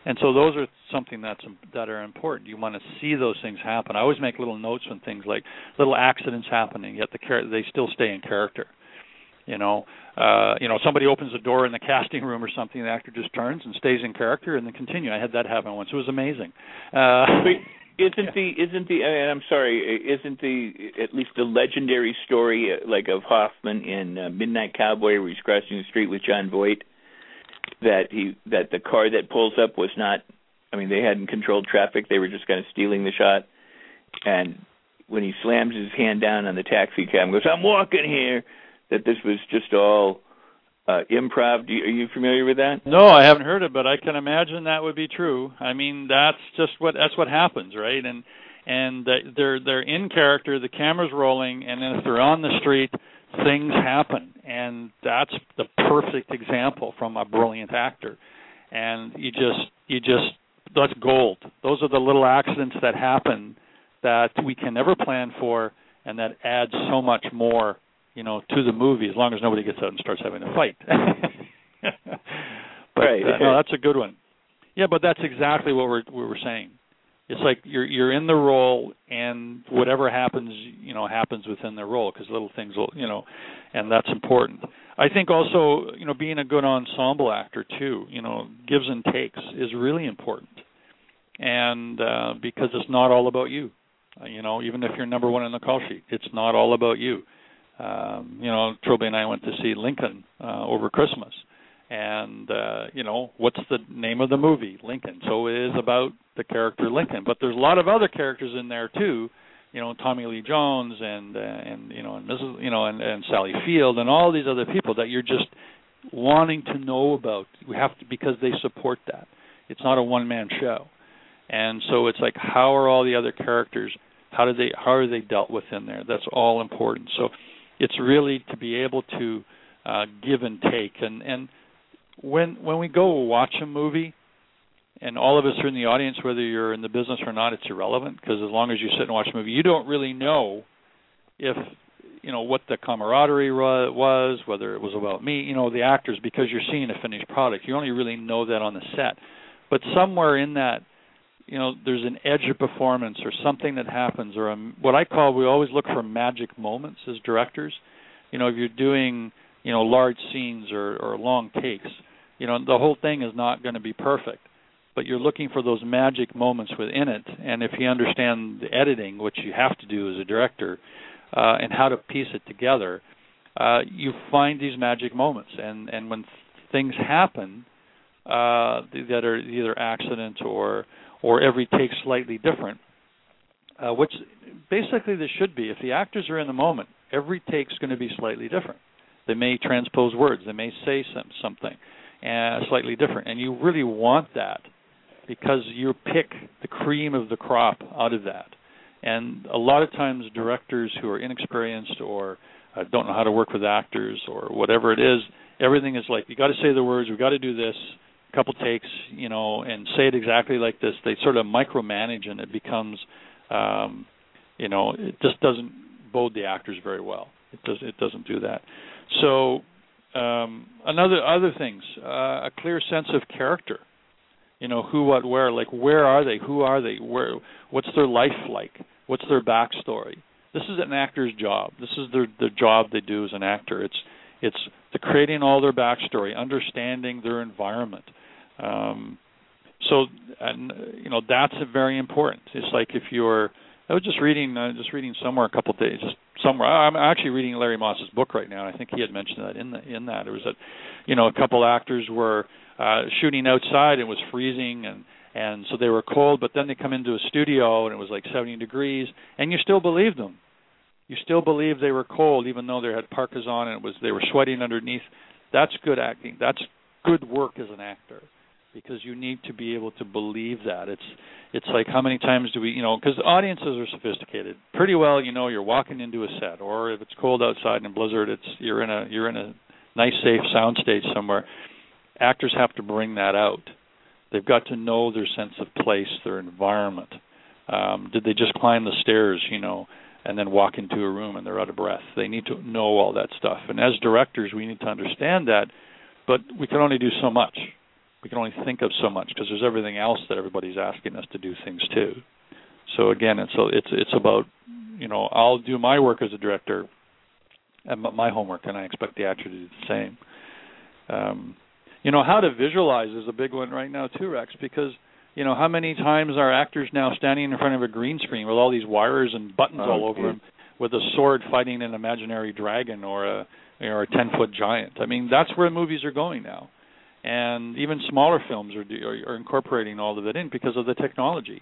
and so those are something that's that are important. You want to see those things happen. I always make little notes when things like little accidents happening, yet the char- they still stay in character. You know, uh, you know, somebody opens a door in the casting room or something, the actor just turns and stays in character and then continue. I had that happen once. It was amazing. Uh, isn't yeah. [laughs] the isn't the I I'm sorry, isn't the at least the legendary story uh, like of Hoffman in uh, Midnight Cowboy where he's crossing the street with Jon Voight? That he that the car that pulls up was not I mean they hadn't controlled traffic. They were just kind of stealing the shot. And when he slams his hand down on the taxi cab and goes I'm walking here that this was just all uh improv. You, are you familiar with that? No i haven't heard it but i can imagine that would be true. I mean that's just what that's what happens right? And and they're they're in character the camera's rolling and then if they're on the street things happen. And that's the perfect example from a brilliant actor. And you just you just that's gold. Those are the little accidents that happen that we can never plan for and that adds so much more you know to the movie as long as nobody gets out and starts having a fight. [laughs] But right. uh, no that's a good one. Yeah but that's exactly what we're what we're saying it's like you're you're in the role and whatever happens you know happens within the role because little things will you know and that's important. I think also you know being a good ensemble actor too you know gives and takes is really important. And uh because it's not all about you. Uh, you know even if you're number one in the call sheet it's not all about you. Um you know trilby and i went to see lincoln uh over christmas and uh you know what's the name of the movie? Lincoln. So it is about the character lincoln. But there's a lot of other characters in there too. You know tommy lee jones and uh, and you know and mrs you know and and sally field and all these other people that you're just wanting to know about. We have to because they support that. It's not a one man show. And so it's like how are all the other characters how do they how are they dealt with in there? That's all important. So it's really to be able to uh give and take. And and when when we go watch a movie and all of us are in the audience whether you're in the business or not it's irrelevant because as long as you sit and watch a movie you don't really know if you know what the camaraderie was whether it was about me you know the actors because you're seeing a finished product. You only really know that on the set. But somewhere in that you know there's an edge of performance or something that happens or a, what i call we always look for magic moments as directors. You know if you're doing you know large scenes or or long takes You know, the whole thing is not going to be perfect, but you're looking for those magic moments within it. And if you understand the editing, which you have to do as a director, uh, and how to piece it together, uh, you find these magic moments. And and when things happen uh, that are either accident or or every take slightly different, uh, which basically this should be. If the actors are in the moment, every take's going to be slightly different. They may transpose words. They may say some, something uh, slightly different, and you really want that because you pick the cream of the crop out of that. And a lot of times, directors who are inexperienced or uh, don't know how to work with actors or whatever it is, everything is like you got to say the words. We got to do this. A couple takes, you know, and say it exactly like this. They sort of micromanage, and it becomes, um, you know, it just doesn't bode the actors very well. It does. It doesn't do that. So um, another other things, uh, a clear sense of character. You know who, what, where. Like where are they? Who are they? Where? What's their life like? What's their backstory? This is an actor's job. This is their the job they do as an actor. It's it's the creating all their backstory, understanding their environment. Um, so, and you know that's very important. It's like if you're I was just reading, uh, just reading somewhere a couple of days, just somewhere. I'm actually reading Larry Moss's book right now. I think he had mentioned that in the in that it was that, you know, a couple actors were uh shooting outside and it was freezing and and so they were cold, but then they come into a studio and it was like 70 degrees, and you still believe them. You still believe they were cold, even though they had parkas on and it was they were sweating underneath. That's good acting. That's good work as an actor because you need to be able to believe that. It's it's like how many times do we, you know, because audiences are sophisticated. Pretty well, you know, you're walking into a set, or if it's cold outside and a blizzard, it's you're in a you're in a nice safe soundstage somewhere. Actors have to bring that out. They've got to know their sense of place, their environment. Um, did they just climb the stairs, you know, and then walk into a room and they're out of breath? They need to know all that stuff. And as directors, we need to understand that, but we can only do so much we can only think of so much because there's everything else that everybody's asking us to do things too. So again, it's a, it's it's about you know I'll do my work as a director and my homework, and I expect the actor to do the same. Um, you know how to visualize is a big one right now too, Rex, because you know how many times are actors now standing in front of a green screen with all these wires and buttons oh, all over them, with a sword fighting an imaginary dragon or a or a ten foot giant. I mean that's where movies are going now and even smaller films are, are incorporating all of it in because of the technology.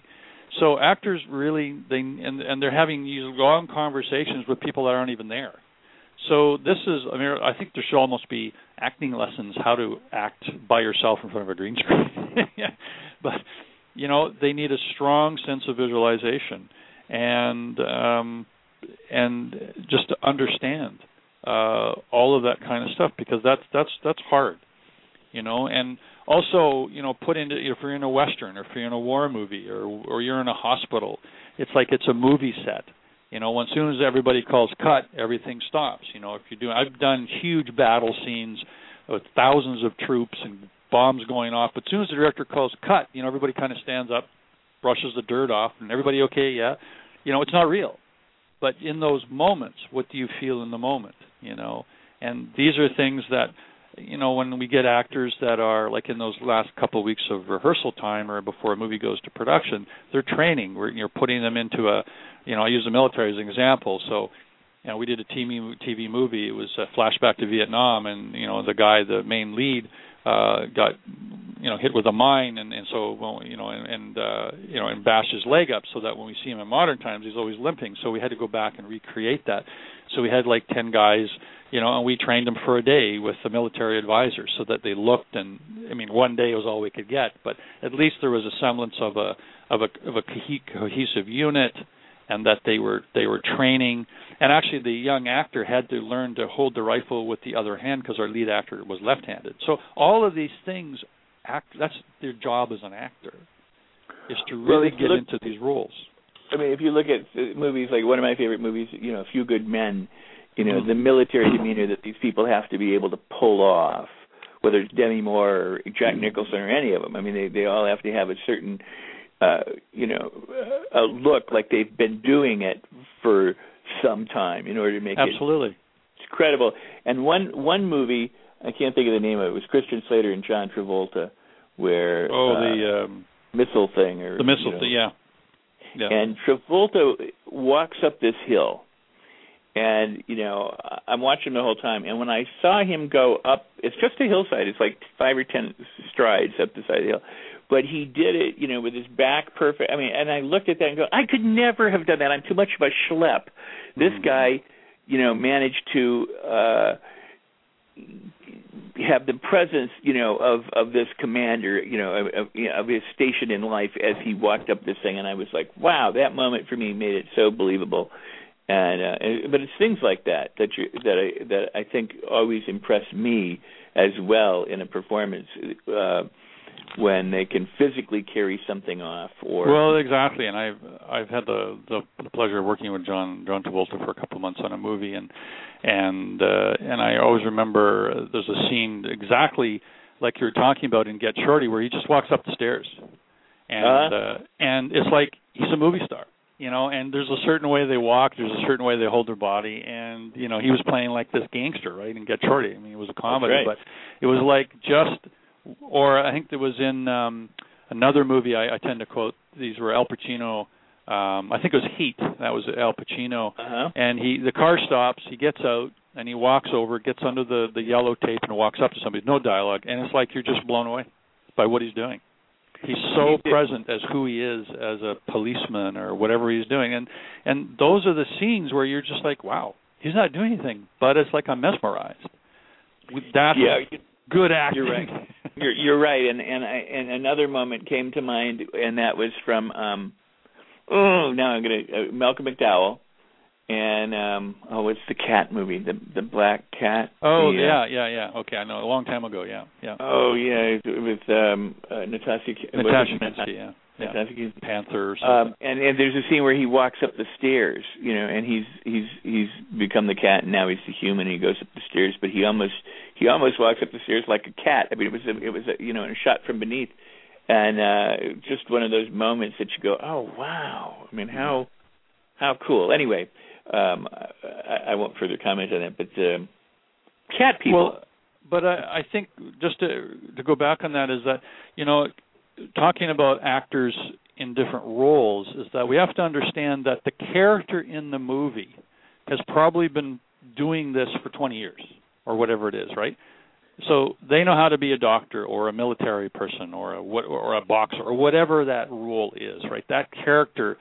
So actors really they and and they're having these long conversations with people that aren't even there. So this is I mean I think there should almost be acting lessons how to act by yourself in front of a green [laughs] screen. but you know they need a strong sense of visualization and um and just to understand uh all of that kind of stuff because that's that's that's hard you know, and also, you know, put into if you're in a western or if you're in a war movie or or you're in a hospital, it's like it's a movie set. You know, as soon as everybody calls cut, everything stops. You know, if you do, I've done huge battle scenes with thousands of troops and bombs going off. But as soon as the director calls cut, you know, everybody kind of stands up, brushes the dirt off, and everybody okay? Yeah, you know, it's not real. But in those moments, what do you feel in the moment? You know, and these are things that you know when we get actors that are like in those last couple of weeks of rehearsal time or before a movie goes to production they're training. We're you're putting them into a you know i use the military as an example. So you know we did a TV TV movie. It was a flashback to Vietnam and you know the guy the main lead uh got you know hit with a mine and and so well you know and, and uh you know and bashed his leg up so that when we see him in modern times he's always limping. So we had to go back and recreate that. So we had like 10 guys you know, and we trained them for a day with the military advisors so that they looked and I mean one day was all we could get, but at least there was a semblance of a of a of a cohesive unit and that they were they were training and actually the young actor had to learn to hold the rifle with the other hand because our lead actor was left-handed. So all of these things act that's their job as an actor is to really well, get look, into these roles. I mean, if you look at uh, movies like one of my favorite movies, you know, A Few Good Men, you know, the military demeanor that these people have to be able to pull off, whether it's Demi Moore or Jack Nicholson or any of them. I mean, they they all have to have a certain, uh, you know, a look like they've been doing it for some time in order to make it. absolutely. it credible. And one one movie I can't think of the name of it. It was Christian Slater and John Travolta, where oh uh, the um, missile thing or the missile you know, thing, yeah. Yeah. and Travolta walks up this hill, and you know I'm watching the whole time. And when I saw him go up, it's just a hillside. It's like five or ten strides up the side of the hill, but he did it, you know, with his back perfect. I mean, and I looked at that and go, I could never have done that. I'm too much of a schlep. This Mhm. guy, you know, managed to. uh have the presence, you know, of of this commander, you know, of, of, you know, of his station in life as he walked up this thing, and I was like, wow, that moment for me made it so believable. And, uh, but it's things like that that you that I that I think always impress me as well in a performance uh, when they can physically carry something off. Or well, exactly, and I've I've had the, the the pleasure of working with John John Travolta for a couple of months on a movie, and and uh, and I always remember uh, there's a scene exactly like you're talking about in Get Shorty where he just walks up the stairs, and Uh-huh. uh, and it's like he's a movie star, you know. And there's a certain way they walk, there's a certain way they hold their body, and you know he was playing like this gangster, right? In Get Shorty, I mean it was a comedy, right. but it was like just, or I think there was in um another movie I, I tend to quote these were Al Pacino. Um, I think it was Heat. That was Al Pacino uh-huh. and he the car stops he gets out and he walks over gets under the the yellow tape and walks up to somebody no dialogue and it's like you're just blown away by what he's doing he's so He present as who he is as a policeman or whatever he's doing. And and those are the scenes where you're just like wow he's not doing anything but it's like i'm mesmerized. With- that's yeah, you- good acting. You're right. You're you're right, and and I, and another moment came to mind, and that was from um, oh now I'm gonna uh, Malcolm McDowell, and um, oh it's the cat movie, the the black cat. oh the, uh, yeah yeah yeah okay i know a long time ago yeah yeah Oh yeah, with um, uh, Natasha. natasha minsky yeah yeah Natasha. panther or something Um, and and there's a scene where he walks up the stairs, you know, and he's he's he's become the cat, and now he's the human. And he goes up the stairs, but he almost he almost walks up the stairs like a cat. I mean, it was a, it was a, you know a shot from beneath, and uh just one of those moments that you go, oh wow. I mean, how how cool. Anyway, um, I, I won't further comment on that, but um, cat people. Well, but I, I think just to to go back on that is that you know talking about actors in different roles is that we have to understand that the character in the movie has probably been doing this for 20 years or whatever it is, right? So they know how to be a doctor or a military person or a what or a boxer or whatever that role is, right? That character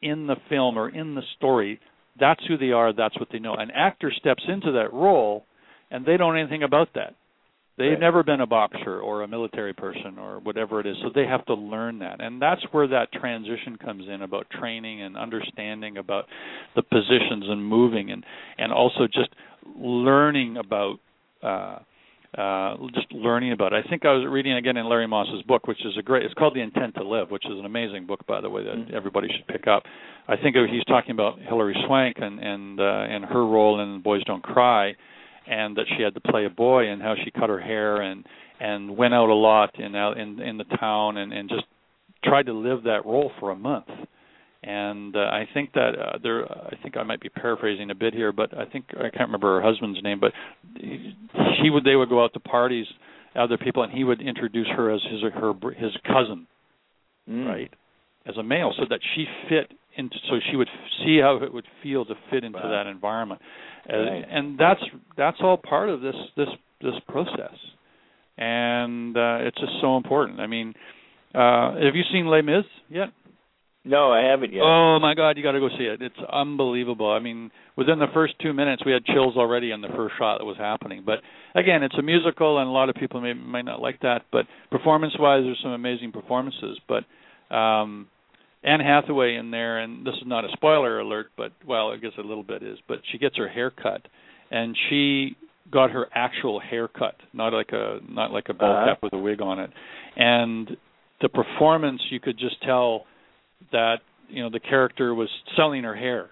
in the film or in the story, that's who they are, that's what they know. An actor steps into that role and they don't know anything about that. They've Right. never been a boxer or a military person or whatever it is, so they have to learn that. And that's where that transition comes in about training and understanding about the positions and moving and and also just learning about uh uh just learning about it. I think I was reading again in Larry Moss's book, which is a great it's called The Intent to Live, which is an amazing book by the way that Mhm. everybody should pick up. I think he's talking about Hilary Swank and and uh and her role in Boys Don't Cry and that she had to play a boy and how she cut her hair and and went out a lot in out in in the town and and just tried to live that role for a month and uh, I think that uh, there I think I might be paraphrasing a bit here but I think I can't remember her husband's name but he would they would go out to parties other people and he would introduce her as his her his cousin Mm. right as a male so that she fit into so she would see how it would feel to fit into Wow. that environment Uh, Right. and that's that's all part of this this this process and uh it's just so important i mean uh have you seen les mis yet No, I haven't yet. oh my god you got to go see it it's unbelievable i mean within the first 2 minutes we had chills already on the first shot that was happening but again it's a musical and a lot of people may might not like that but performance wise there's some amazing performances but um Anne Hathaway in there, and this is not a spoiler alert, but well, I guess a little bit is. But she gets her hair cut, and she got her actual hair cut, not like a not like a ball Uh-huh. cap with a wig on it. And the performance, you could just tell that you know the character was selling her hair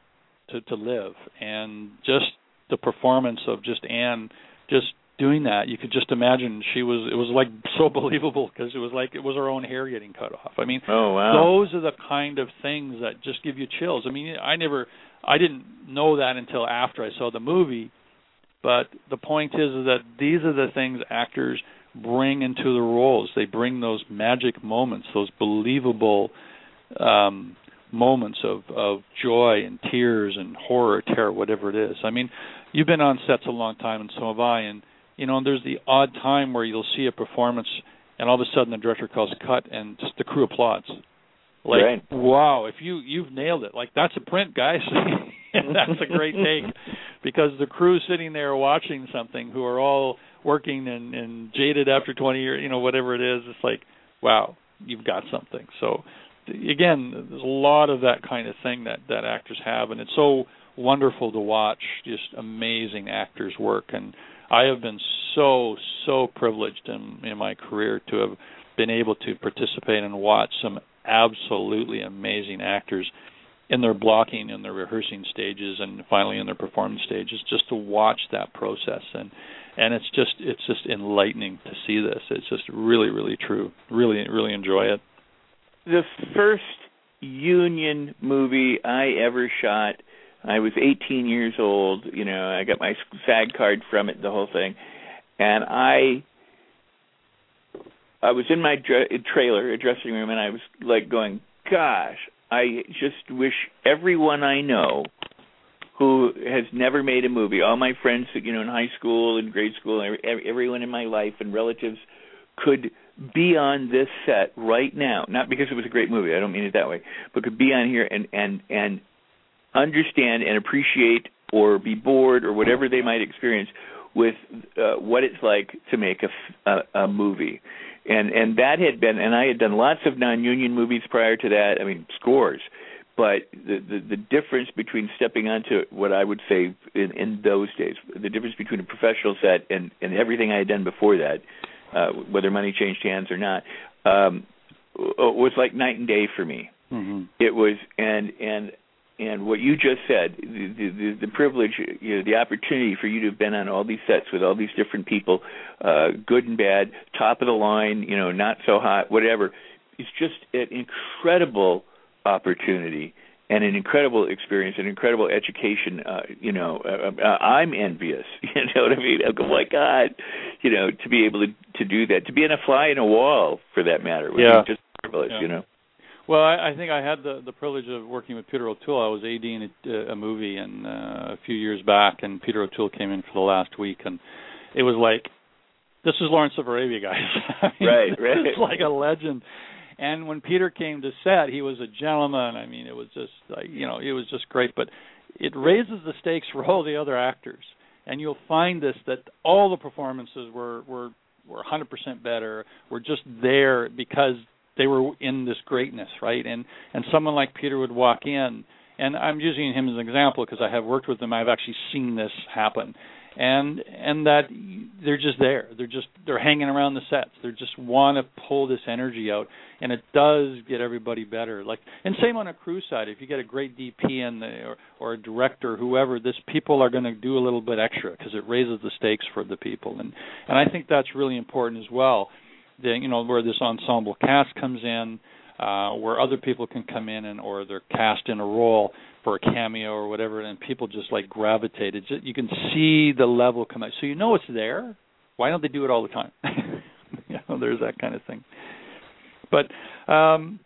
to to live, and just the performance of just Anne just doing that you could just imagine she was it was like so [laughs] believable because it was like it was her own hair getting cut off i mean Oh wow. those are the kind of things that just give you chills. I mean, I never, I didn't know that until after I saw the movie, But the point is, is that these are the things actors bring into the roles. They bring those magic moments, those believable um, moments of of joy and tears and horror, terror, whatever it is. I mean, you've been on sets a long time, and so have I. And you know, and there's the odd time where you'll see a performance, and all of a sudden the director calls cut, and just the crew applauds. Like, right. wow, if you you've nailed it. Like that's a print, guys. [laughs] that's a great take because the crew sitting there watching something who are all working and, and jaded after 20 years, you know, whatever it is, it's like, wow, you've got something. So again, there's a lot of that kind of thing that that actors have, and it's so wonderful to watch just amazing actors work. And I have been so so privileged in in my career to have been able to participate and watch some absolutely amazing actors in their blocking in their rehearsing stages and finally in their performance stages just to watch that process. And and it's just it's just enlightening to see this. It's just really really true. Really really enjoy it the first union movie I ever shot. I was 18 years old. You know, I got my SAG card from it, the whole thing, and I I was in my dr- trailer, a dressing room, and I was like going, "Gosh, I just wish everyone I know who has never made a movie, all my friends, you know, in high school and grade school, every, everyone in my life and relatives could be on this set right now, not because it was a great movie, I don't mean it that way, but could be on here and and and understand and appreciate or be bored or whatever they might experience with uh, what it's like to make a, a, a movie. And and that had been and I had done lots of non-union movies prior to that, I mean scores. But the, the the difference between stepping onto what I would say in, in those days, the difference between a professional set and and everything I had done before that, uh, whether money changed hands or not, um, was like night and day for me. Mm-hmm. It was, and and and what you just said, the, the the privilege, you know, the opportunity for you to have been on all these sets with all these different people, uh, good and bad, top of the line, you know, not so hot, whatever. It's just an incredible opportunity and an incredible experience, an incredible education. Uh, you know, uh, uh, I'm envious. [laughs] You know what I mean? I go, my God, you know, to be able to to do that, to be in a fly in a wall, for that matter, would yeah. be just privilege. Yeah. You know. Well, I, I think I had the the privilege of working with Peter O'Toole. I was AD in a, a movie and uh, a few years back, and Peter O'Toole came in for the last week, and it was like, this is Lawrence of Arabia, guys. [laughs] I mean, right, [laughs] right. It's like a legend. And when Peter came to set, he was a gentleman. I mean, it was just like you know, it was just great. But it raises the stakes for all the other actors, and you'll find this that all the performances were were were 100% better. Were just there because they were in this greatness, right? And and someone like Peter would walk in, and I'm using him as an example because I have worked with him. I've actually seen this happen, and and that they're just there. They're just they're hanging around the sets. They just want to pull this energy out, and it does get everybody better. Like and same on a crew side. If you get a great DP and or, or a director, whoever, this people are going to do a little bit extra because it raises the stakes for the people, and and I think that's really important as well. The, you know where this ensemble cast comes in, uh, where other people can come in and or they're cast in a role for a cameo or whatever, and people just like gravitate. It's just, you can see the level come out, so you know it's there. Why don't they do it all the time? [laughs] you know, there's that kind of thing. But um,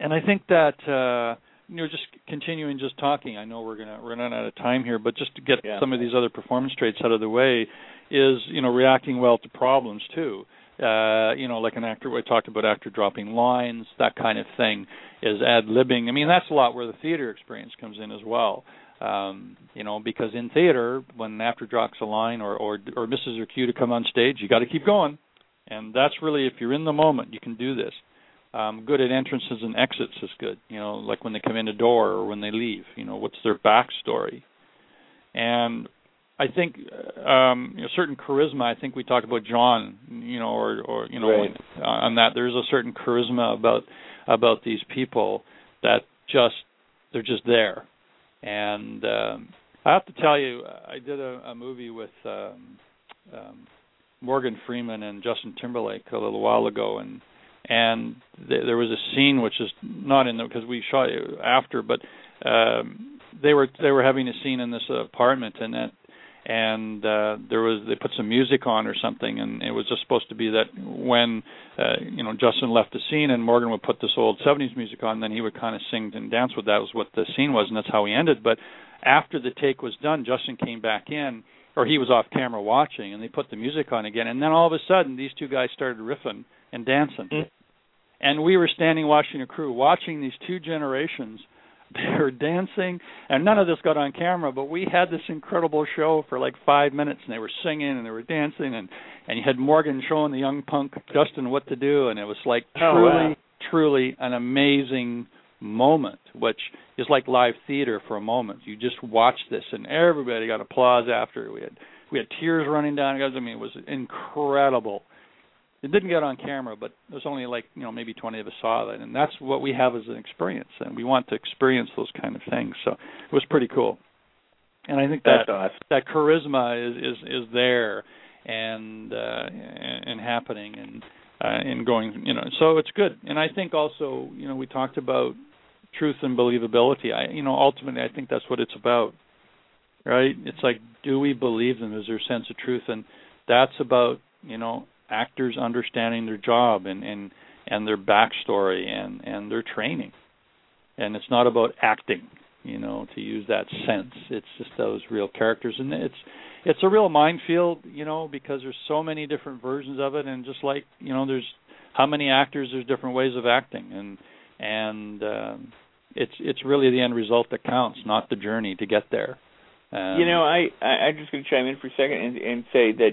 and I think that uh, you know, just continuing just talking. I know we're gonna we're running out of time here, but just to get Yeah. some of these other performance traits out of the way is you know reacting well to problems too. Uh, you know, like an actor, we talked about actor dropping lines, that kind of thing, is ad libbing. I mean, that's a lot where the theater experience comes in as well. Um, you know, because in theater, when an actor drops a line or or or misses her cue to come on stage, you got to keep going, and that's really if you're in the moment, you can do this. Um, good at entrances and exits is good. You know, like when they come in a door or when they leave. You know, what's their backstory? And I think um, you know, certain charisma. I think we talked about John, you know, or or you know, Right. uh, on that. There's a certain charisma about about these people that just they're just there. And um, I have to tell you, I did a, a movie with um, um, Morgan Freeman and Justin Timberlake a little while ago, and and th- there was a scene which is not in the because we shot it after, but um, they were they were having a scene in this apartment, and that and uh there was they put some music on or something and it was just supposed to be that when uh you know Justin left the scene and Morgan would put this old 70s music on and then he would kind of sing and dance with that was what the scene was and that's how we ended but after the take was done Justin came back in or he was off camera watching and they put the music on again and then all of a sudden these two guys started riffing and dancing mm-hmm. and we were standing watching a crew watching these two generations they were dancing and none of this got on camera but we had this incredible show for like five minutes and they were singing and they were dancing and and you had morgan showing the young punk justin what to do and it was like oh, truly wow. truly an amazing moment which is like live theater for a moment you just watch this and everybody got applause after we had we had tears running down guys. i mean it was incredible it didn't get on camera, but there's only like you know maybe 20 of us saw that, and that's what we have as an experience, and we want to experience those kind of things. So it was pretty cool, and I think that awesome. that charisma is is is there and uh, and happening and uh, and going you know so it's good, and I think also you know we talked about truth and believability. I you know ultimately I think that's what it's about, right? It's like do we believe them? Is there a sense of truth? And that's about you know actors understanding their job and and and their backstory and and their training. And it's not about acting you know to use that sense. It's just those real characters. And it's it's a real minefield you know because there's so many different versions of it. And just like you know there's how many actors there's different ways of acting. And and um it's it's really the end result that counts not the journey to get there. Um, you know i, I i'm just going to chime in for a second and, and say that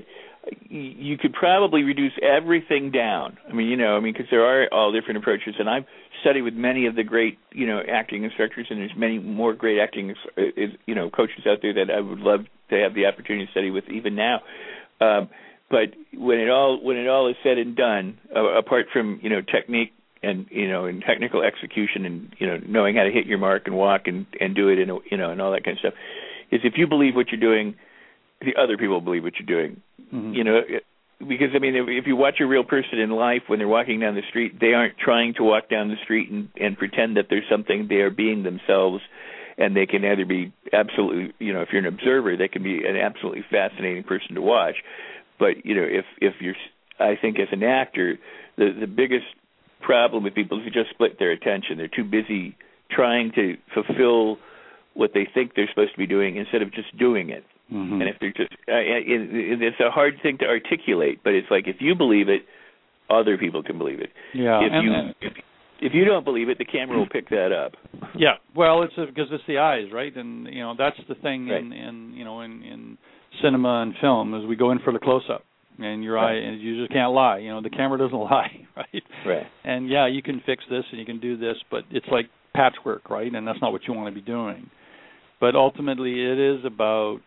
you could probably reduce everything down. I mean, you know, I mean, because there are all different approaches, and I've studied with many of the great, you know, acting instructors, and there's many more great acting, you know, coaches out there that I would love to have the opportunity to study with even now. Um, but when it all when it all is said and done, uh, apart from you know technique and you know and technical execution and you know knowing how to hit your mark and walk and and do it and you know and all that kind of stuff, is if you believe what you're doing the other people believe what you're doing. Mm-hmm. You know, because I mean, if, if you watch a real person in life when they're walking down the street, they aren't trying to walk down the street and, and pretend that there's something. They are being themselves, and they can either be absolutely, you know, if you're an observer, they can be an absolutely fascinating person to watch. But you know, if if you're, I think as an actor, the the biggest problem with people is they just split their attention. They're too busy trying to fulfill what they think they're supposed to be doing instead of just doing it. Mm-hmm. And if they're just, uh, it, it's a hard thing to articulate, but it's like if you believe it, other people can believe it. Yeah. If and, you if, if you don't believe it, the camera will pick that up. Yeah. Well, it's because it's the eyes, right? And you know that's the thing right. in in you know in in cinema and film is we go in for the close up and your right. eye and you just can't lie you know the camera doesn't [laughs] lie right right and yeah you can fix this and you can do this but it's like patchwork right and that's not what you want to be doing but ultimately it is about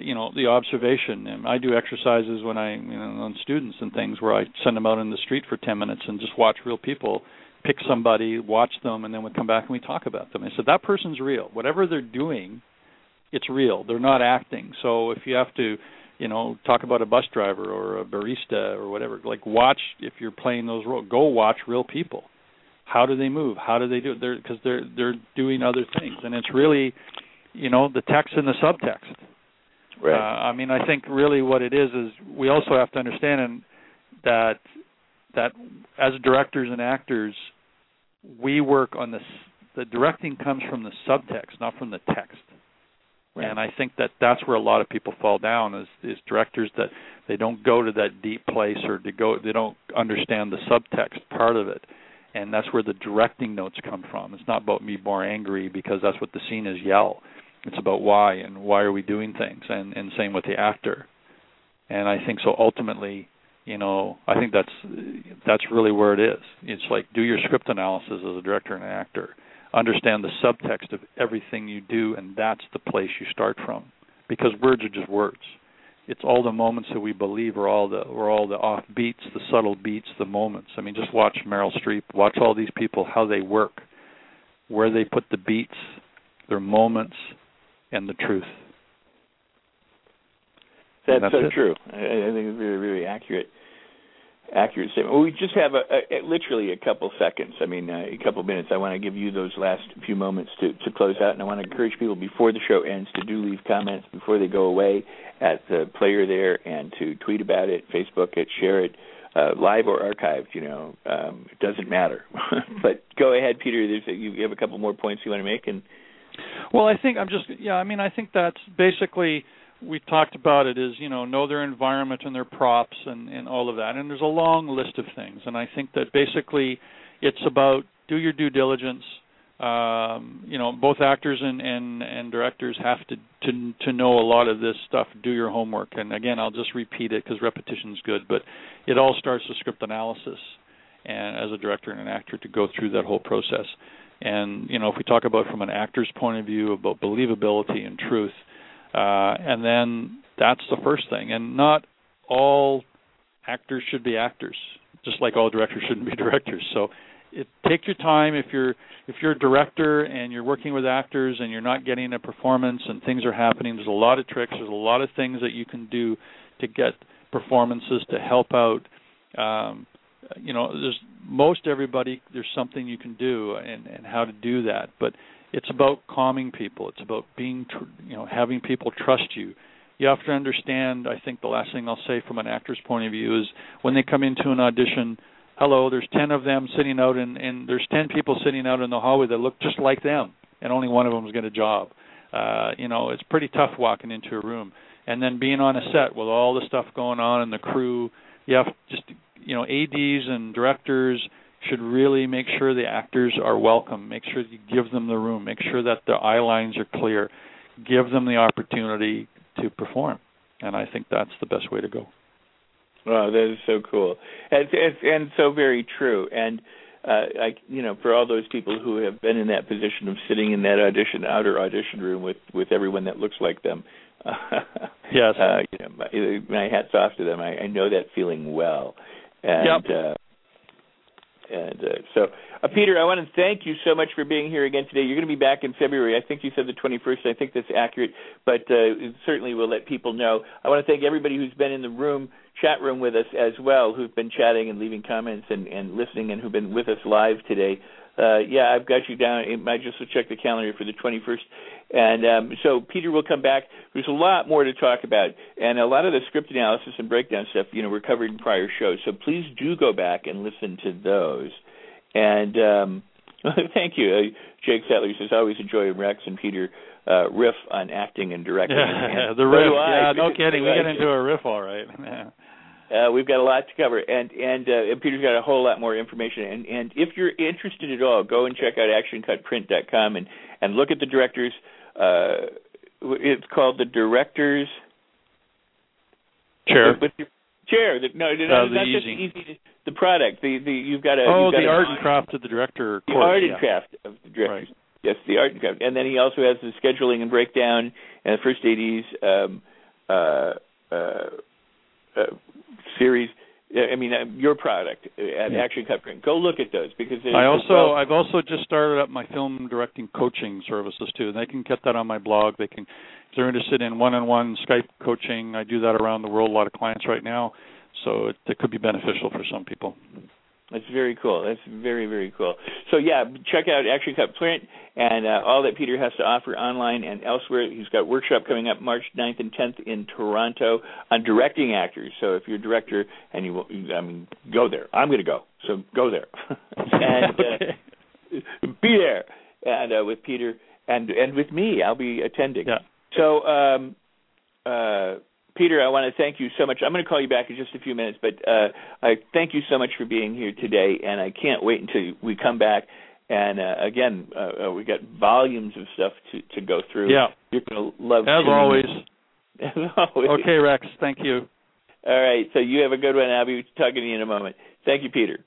you know the observation. And i do exercises when i you know on students and things where i send them out in the street for 10 minutes and just watch real people pick somebody watch them and then we come back and we talk about them. I said that person's real. Whatever they're doing it's real. They're not acting. So if you have to you know talk about a bus driver or a barista or whatever like watch if you're playing those roles go watch real people. How do they move? How do they do it? They're because they're they're doing other things. And it's really you know the text and the subtext Right. Uh, I mean, I think really what it is is we also have to understand that that as directors and actors, we work on this. The directing comes from the subtext, not from the text. Right. And I think that that's where a lot of people fall down is is directors that they don't go to that deep place or to go they don't understand the subtext part of it. And that's where the directing notes come from. It's not about me more angry because that's what the scene is yell it's about why and why are we doing things, and and same with the actor. And I think so. Ultimately, you know, I think that's that's really where it is. It's like do your script analysis as a director and an actor. Understand the subtext of everything you do, and that's the place you start from. Because words are just words. It's all the moments that we believe are all the are all the off beats, the subtle beats, the moments. I mean, just watch Meryl Streep, watch all these people how they work, where they put the beats, their moments, and the truth. That's, that's so it. true. I, I think it's really, really accurate. accurate statement. Well, we just have a, a, literally a couple seconds. I mean, uh, a couple minutes. I want to give you those last few moments to, to close out, and I want to encourage people before the show ends to do leave comments before they go away at the player there, and to tweet about it, Facebook it, share it, uh, live or archived. You know, um, it doesn't matter. [laughs] but go ahead, Peter. There's a, you have a couple more points you want to make, and well, I think I'm just yeah. I mean, I think that's basically we talked about it is you know know their environment and their props and and all of that. And there's a long list of things. And i think that basically it's about do your due diligence. Um you know both actors and and and directors have to to to know a lot of this stuff. Do your homework. And again i'll just repeat it because repetition is good but it all starts with script analysis and as a director and an actor to go through that whole process and you know if we talk about from an actor's point of view about believability and truth uh, and then that's the first thing. And not all actors should be actors, just like all directors shouldn't be [laughs] directors. So it, take your time if you're if you're a director and you're working with actors and you're not getting a performance and things are happening there's a lot of tricks there's a lot of things that you can do to get performances to help out um, you know there's most everybody there's something you can do and and how to do that but it's about calming people. It's about being, tr- you know, having people trust you. You have to understand. I think the last thing I'll say from an actor's point of view is when they come into an audition. Hello, there's ten of them sitting out, and and there's ten people sitting out in the hallway that look just like them, and only one of them is going to job. Uh, you know, it's pretty tough walking into a room, and then being on a set with all the stuff going on and the crew. You have just, you know, ads and directors should really make sure the actors are welcome. Make sure you give them the room. Make sure that the eye lines are clear. Give them the opportunity to perform. And I think that's the best way to go. wow that is so cool, and and, and so very true. And uh, I, you know, for all those people who have been in that position of sitting in that audition outer audition room with with everyone that looks like them, [laughs] yes, uh, you know, my, my hats off to them. I, I know that feeling well. And yep. uh, and uh, so, uh, Peter, I want to thank you so much for being here again today. You're going to be back in February. I think you said the 21st. I think that's accurate, but uh, certainly we'll let people know. I want to thank everybody who's been in the room, chat room with us as well, who've been chatting and leaving comments and, and listening, and who've been with us live today. Uh, yeah, I've got you down. I just will check the calendar for the 21st. And um, so Peter will come back. There's a lot more to talk about, and a lot of the script analysis and breakdown stuff, you know, we're covered in prior shows. So please do go back and listen to those. And um, [laughs] thank you, uh, Jake Settler says always enjoy Rex and Peter uh, riff on acting and directing. [laughs] Yeah, the riff. Yeah, no kidding. We get [laughs] into a riff, all right. Yeah. Uh, we've got a lot to cover, and and, uh, and Peter's got a whole lot more information. And and if you're interested at all, go and check out ActionCutPrint.com and and look at the directors. Uh, it's called the directors chair. But, but chair. The, no, no, uh, not the just easy. easy. The product. The the you've got a. Oh, got the art and craft of the director. The course, art and craft of the directors. Right. Yes, the art and craft, and then he also has the scheduling and breakdown and the first ADs um, uh, uh, uh, series. I mean, uh, your product at Yeah. Action Cut Print. Go look at those because I also well, I've also just started up my film directing coaching services too. They can get that on my blog. They can if they're interested in one-on-one Skype coaching. I do that around the world. A lot of clients right now, so it, it could be beneficial for some people. That's very cool. That's very very cool. So yeah, check out Action Cut Print and uh, all that Peter has to offer online and elsewhere. He's got a workshop coming up March 9th and 10th in Toronto on directing actors. So if you're a director and you, you I mean, go there. I'm going to go. So go there [laughs] and okay. uh, be there and uh, with Peter and and with me. I'll be attending. Yeah. So. um uh Peter, I want to thank you so much. I'm going to call you back in just a few minutes, but uh, I thank you so much for being here today, and I can't wait until we come back. And uh, again, uh, uh, we got volumes of stuff to to go through. Yeah. You're going to love. As always. [laughs] As always. Okay, Rex. Thank you. All right. So you have a good one. I'll be talking to you in a moment. Thank you, Peter.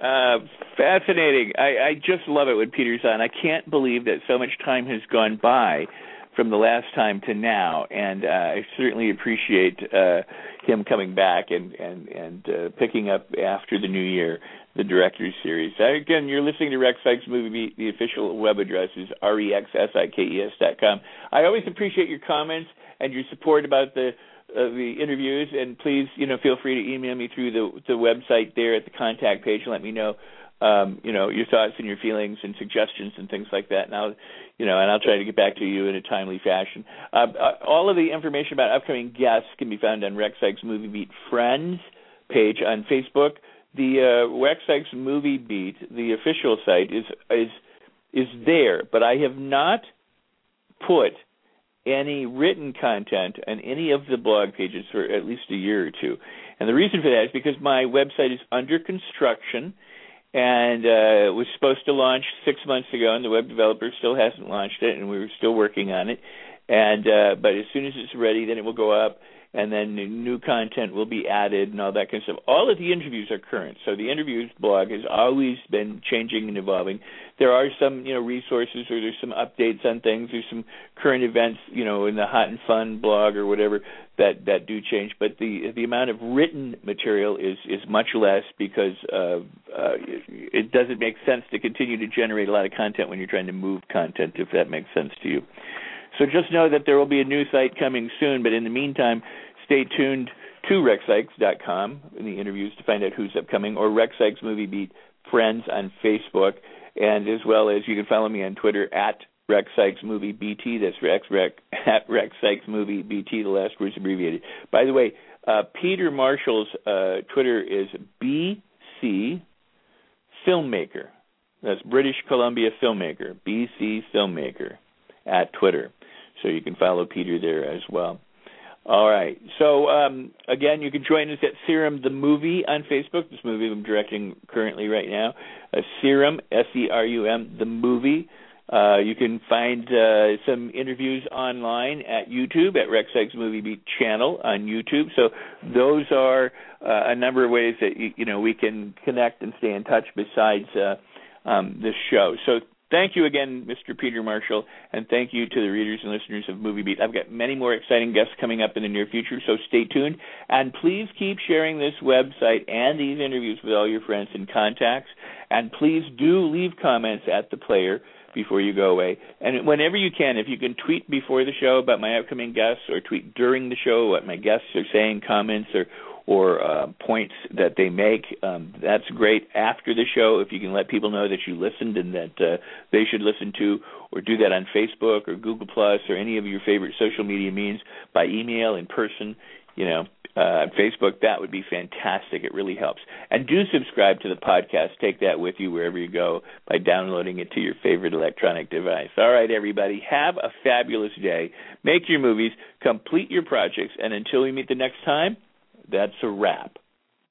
Uh, fascinating. I, I just love it when Peter's on. I can't believe that so much time has gone by from the last time to now, and uh, I certainly appreciate uh, him coming back and and and uh, picking up after the new year the director's series. Again, you're listening to Rex Sikes Movie Beat. The official web address is rexsikes dot com. I always appreciate your comments and your support about the uh, the interviews, and please, you know, feel free to email me through the the website there at the contact page and let me know, um, you know, your thoughts and your feelings and suggestions and things like that. I'll, you know, and I'll try to get back to you in a timely fashion. Uh, uh all of the information about upcoming guests can be found on Rex Sikes Movie Beat Friends page on Facebook. The uh, Rex Sikes Movie Beat, the official site, is is is there, but I have not put any written content on any of the blog pages for at least a year or two. And the reason for that is because my website is under construction and uh, it was supposed to launch six months ago, and the web developer still hasn't launched it, and we are still working on it. And uh, but as soon as it's ready, then it will go up and then new content will be added and all that kind of stuff. All of the interviews are current, so the interviews blog has always been changing and evolving. There are some, you know, resources or there's some updates on things. There's some current events, you know, in the Hot and Fun blog or whatever that that do change. But the the amount of written material is is much less because uh, uh, it doesn't make sense to continue to generate a lot of content when you're trying to move content. If that makes sense to you. So just know that there will be a new site coming soon, but in the meantime, stay tuned to rexsikes.com in the interviews to find out who's upcoming, or Rex Movie Beat Friends on Facebook, and as well as you can follow me on Twitter at Rex Sikes Movie BT. That's Rex Rex [laughs] at Rex Sikes Movie BT. The last word's abbreviated. By the way, uh, Peter Marshall's uh, Twitter is BC Filmmaker. That's British Columbia Filmmaker. BC Filmmaker at Twitter. So you can follow Peter there as well. All right. So um, again, you can join us at Serum the Movie on Facebook. This movie I'm directing currently right now. Uh, Serum S E R U M the Movie. Uh, you can find uh, some interviews online at YouTube at Rex Sikes Movie Beat channel on YouTube. So those are uh, a number of ways that you know we can connect and stay in touch besides uh, um, this show. So Thank you again, Mr. Peter Marshall, and thank you to the readers and listeners of Movie Beat. I've got many more exciting guests coming up in the near future, so stay tuned. And please keep sharing this website and these interviews with all your friends and contacts. And please do leave comments at the player before you go away. And whenever you can, if you can tweet before the show about my upcoming guests or tweet during the show what my guests are saying, comments, or or uh, points that they make. Um, that's great. After the show, if you can let people know that you listened and that uh, they should listen to, or do that on Facebook or Google Plus or any of your favorite social media means by email, in person, you know, uh, Facebook, that would be fantastic. It really helps. And do subscribe to the podcast. Take that with you wherever you go by downloading it to your favorite electronic device. All right, everybody, have a fabulous day. Make your movies, complete your projects, and until we meet the next time, that's a wrap.